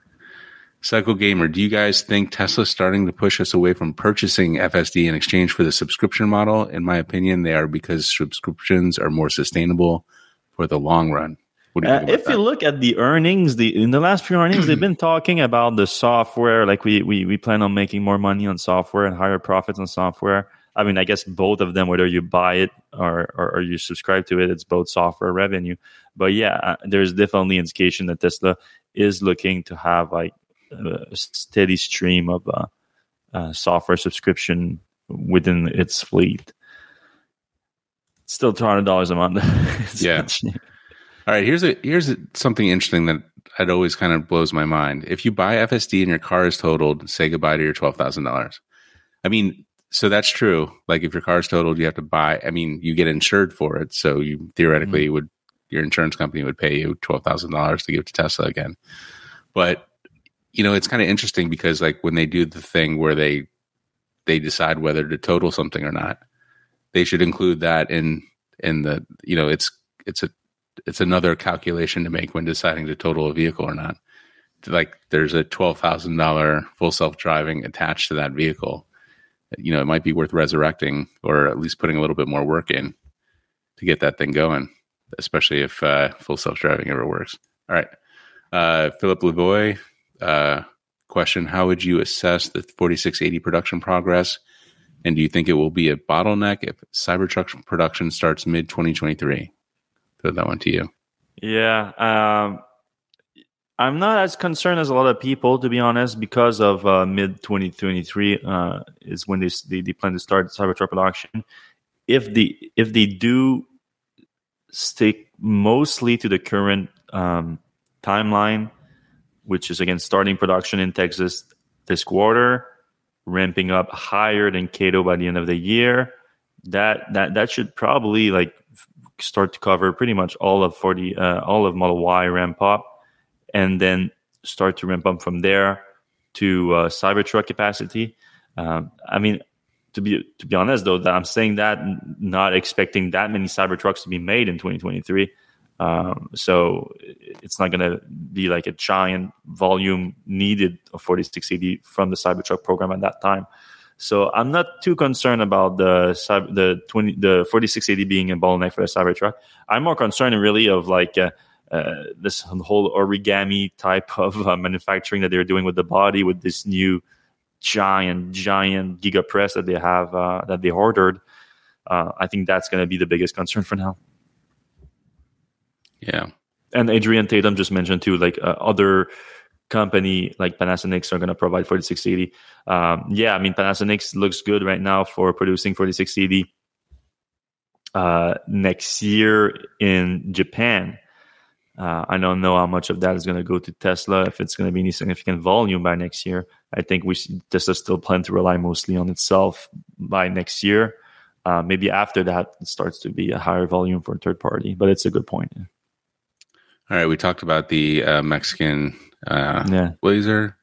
Cycle Gamer, do you guys think Tesla's starting to push us away from purchasing FSD in exchange for the subscription model? In my opinion, they are because subscriptions are more sustainable for the long run. You uh, if that? you look at the earnings, the in the last few earnings, they've been talking about the software. Like we, we we plan on making more money on software and higher profits on software. I mean, I guess both of them, whether you buy it or, or, or you subscribe to it, it's both software revenue. But yeah, uh, there's definitely indication that Tesla is looking to have like a steady stream of uh, uh, software subscription within its fleet. still two hundred dollars a month. *laughs* yeah. All right, here's a here's a, something interesting that it always kind of blows my mind. If you buy FSD and your car is totaled, say goodbye to your twelve thousand dollars. I mean, so that's true. Like if your car is totaled, you have to buy. I mean, you get insured for it, so you theoretically mm-hmm. would your insurance company would pay you twelve thousand dollars to give to Tesla again. But you know, it's kind of interesting because like when they do the thing where they they decide whether to total something or not, they should include that in in the you know it's it's a it's another calculation to make when deciding to total a vehicle or not. Like there's a twelve thousand dollar full self driving attached to that vehicle. You know, it might be worth resurrecting or at least putting a little bit more work in to get that thing going, especially if uh, full self driving ever works. All right, uh, Philip Lavoy, uh, question: How would you assess the 4680 production progress? And do you think it will be a bottleneck if Cybertruck production starts mid 2023? throw that one to you. Yeah. Um, I'm not as concerned as a lot of people, to be honest, because of uh, mid 2023 uh, is when they, they, plan to start Cybertruck production. If the if they do stick mostly to the current um, timeline, which is again starting production in Texas this quarter, ramping up higher than Kato by the end of the year, that that that should probably like start to cover pretty much all of 40 uh, all of Model Y ramp up and then start to ramp up from there to uh, Cybertruck capacity. Um, I mean, to be to be honest, though, that I'm saying that not expecting that many Cybertrucks to be made in 2023. Um, so it's not going to be like a giant volume needed of 4680 from the Cybertruck program at that time. So I'm not too concerned about the the 20 the 4680 being a bottleneck for the Cybertruck. I'm more concerned really of like uh, this whole origami type of uh, manufacturing that they're doing with the body with this new giant giant giga press that they have uh, that they ordered uh, i think that's going to be the biggest concern for now. Yeah. And adrian tatum just mentioned too like uh, other company like panasonic are going to provide 4680 um, yeah i mean panasonic looks good right now for producing 4680 uh, next year in japan uh, I don't know how much of that is going to go to Tesla, if it's going to be any significant volume by next year. I think we Tesla still plan to rely mostly on itself by next year. Uh, maybe after that, it starts to be a higher volume for third party, but it's a good point. All right, we talked about the uh, Mexican uh, yeah. Blazer.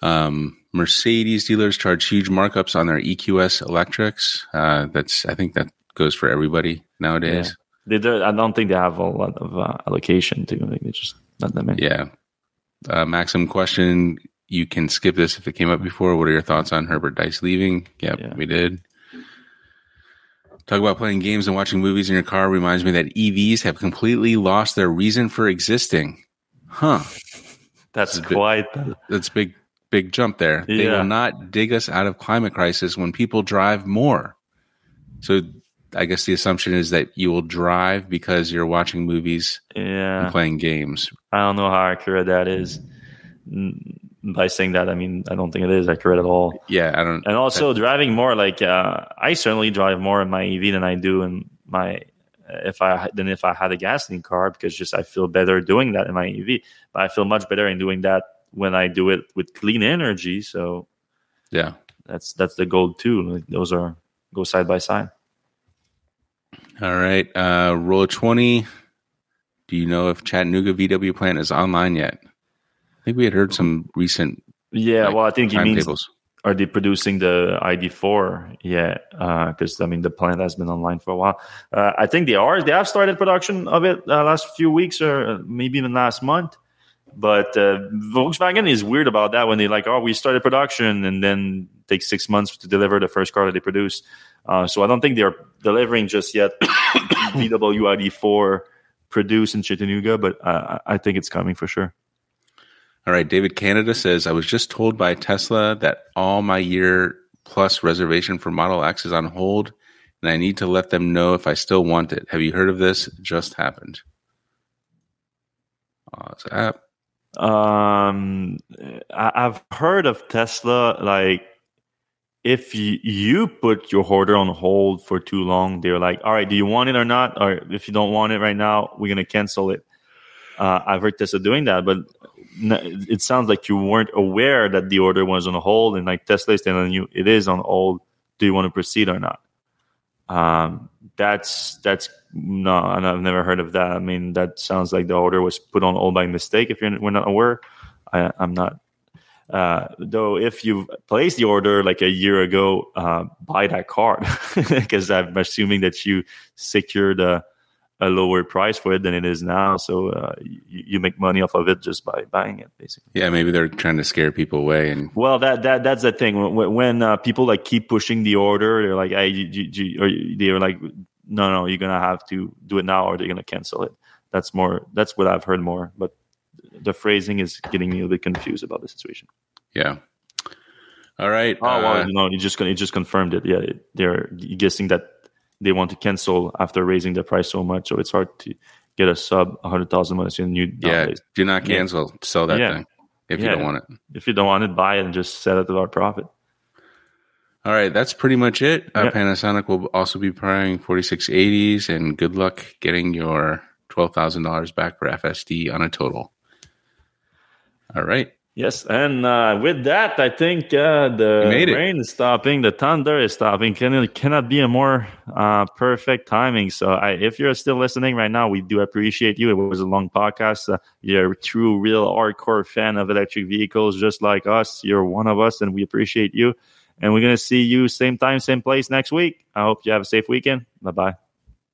Um, Mercedes dealers charge huge markups on their EQS electrics. Uh, that's I think that goes for everybody nowadays. Yeah. They do, I don't think they have a lot of uh, allocation to. Like they just not that many. Yeah. Uh, Maxim question. You can skip this if it came up before. What are your thoughts on Herbert Diess leaving? Yep, yeah, we did. Talk about playing games and watching movies in your car reminds me that EVs have completely lost their reason for existing. Huh. That's, that's quite. Big, that's big, big jump there. Yeah. They will not dig us out of climate crisis when people drive more. So I guess the assumption is that you will drive because you're watching movies yeah. and playing games. I don't know how accurate that is. By saying that, I mean I don't think it is accurate at all. Yeah, I don't. And also I, driving more, like uh, I certainly drive more in my EV than I do in my if I than if I had a gasoline car because just I feel better doing that in my EV. But I feel much better in doing that when I do it with clean energy. So yeah, that's that's the goal too. Like those are go side by side. All right. Uh, roll 20. Do you know if Chattanooga VW plant is online yet? I think we had heard some recent. Yeah, like, well, I think he means tables. are they producing the ID4 yet? Because uh, I mean, the plant has been online for a while. Uh, I think they are. They have started production of it uh, last few weeks or maybe even last month. But uh, Volkswagen is weird about that when they like, oh, we started production and then take six months to deliver the first car that they produce. Uh, so I don't think they're delivering just yet *coughs* VW ID4 produced in Chattanooga, but uh, I think it's coming for sure. All right. David Canada says, I was just told by Tesla that all my year plus reservation for Model X is on hold, and I need to let them know if I still want it. Have you heard of this? just happened. app. Um, I've heard of Tesla like if you, you put your order on hold for too long, they're like, all right, do you want it or not? Or if you don't want it right now, we're going to cancel it. Uh, I've heard Tesla doing that, but it sounds like you weren't aware that the order was on hold and like Tesla is telling you it is on hold. Do you want to proceed or not? Um, that's, that's no, I've never heard of that. I mean, that sounds like the order was put on all by mistake. If you're we're not aware, I, I'm not uh, though, if you placed the order like a year ago, uh, buy that card *laughs* because I'm assuming that you secured a, a, lower price for it than it is now. So uh, you, you, make money off of it just by buying it, basically. Yeah, maybe they're trying to scare people away. And well, that that that's the thing. When, when uh, people like keep pushing the order, they're like, "Hey," you, you, or they're like, "No, no, you're gonna have to do it now, or they're gonna cancel it." That's more. That's what I've heard more, but the phrasing is getting me a bit confused about the situation. Yeah. All right. Oh uh, well, you know, you just you just confirmed it. Yeah, they're guessing that they want to cancel after raising the price so much, so it's hard to get a sub 100,000 minutes in you. Yeah, do not cancel. Yeah. Sell that yeah. thing if yeah. you don't want it. If you don't want it, buy it and just sell it to our profit. All right, that's pretty much it. Uh, Panasonic will also be prioritizing 4680s, and good luck getting your $12,000 back for FSD on a total. All right. Yes, and uh, with that, I think uh, the rain is stopping, the thunder is stopping. Can it cannot be a more uh, perfect timing. So, I, if you're still listening right now, we do appreciate you. It was a long podcast. Uh, you're a true, real hardcore fan of electric vehicles, just like us. You're one of us, and we appreciate you. And we're gonna see you same time, same place next week. I hope you have a safe weekend. Bye bye.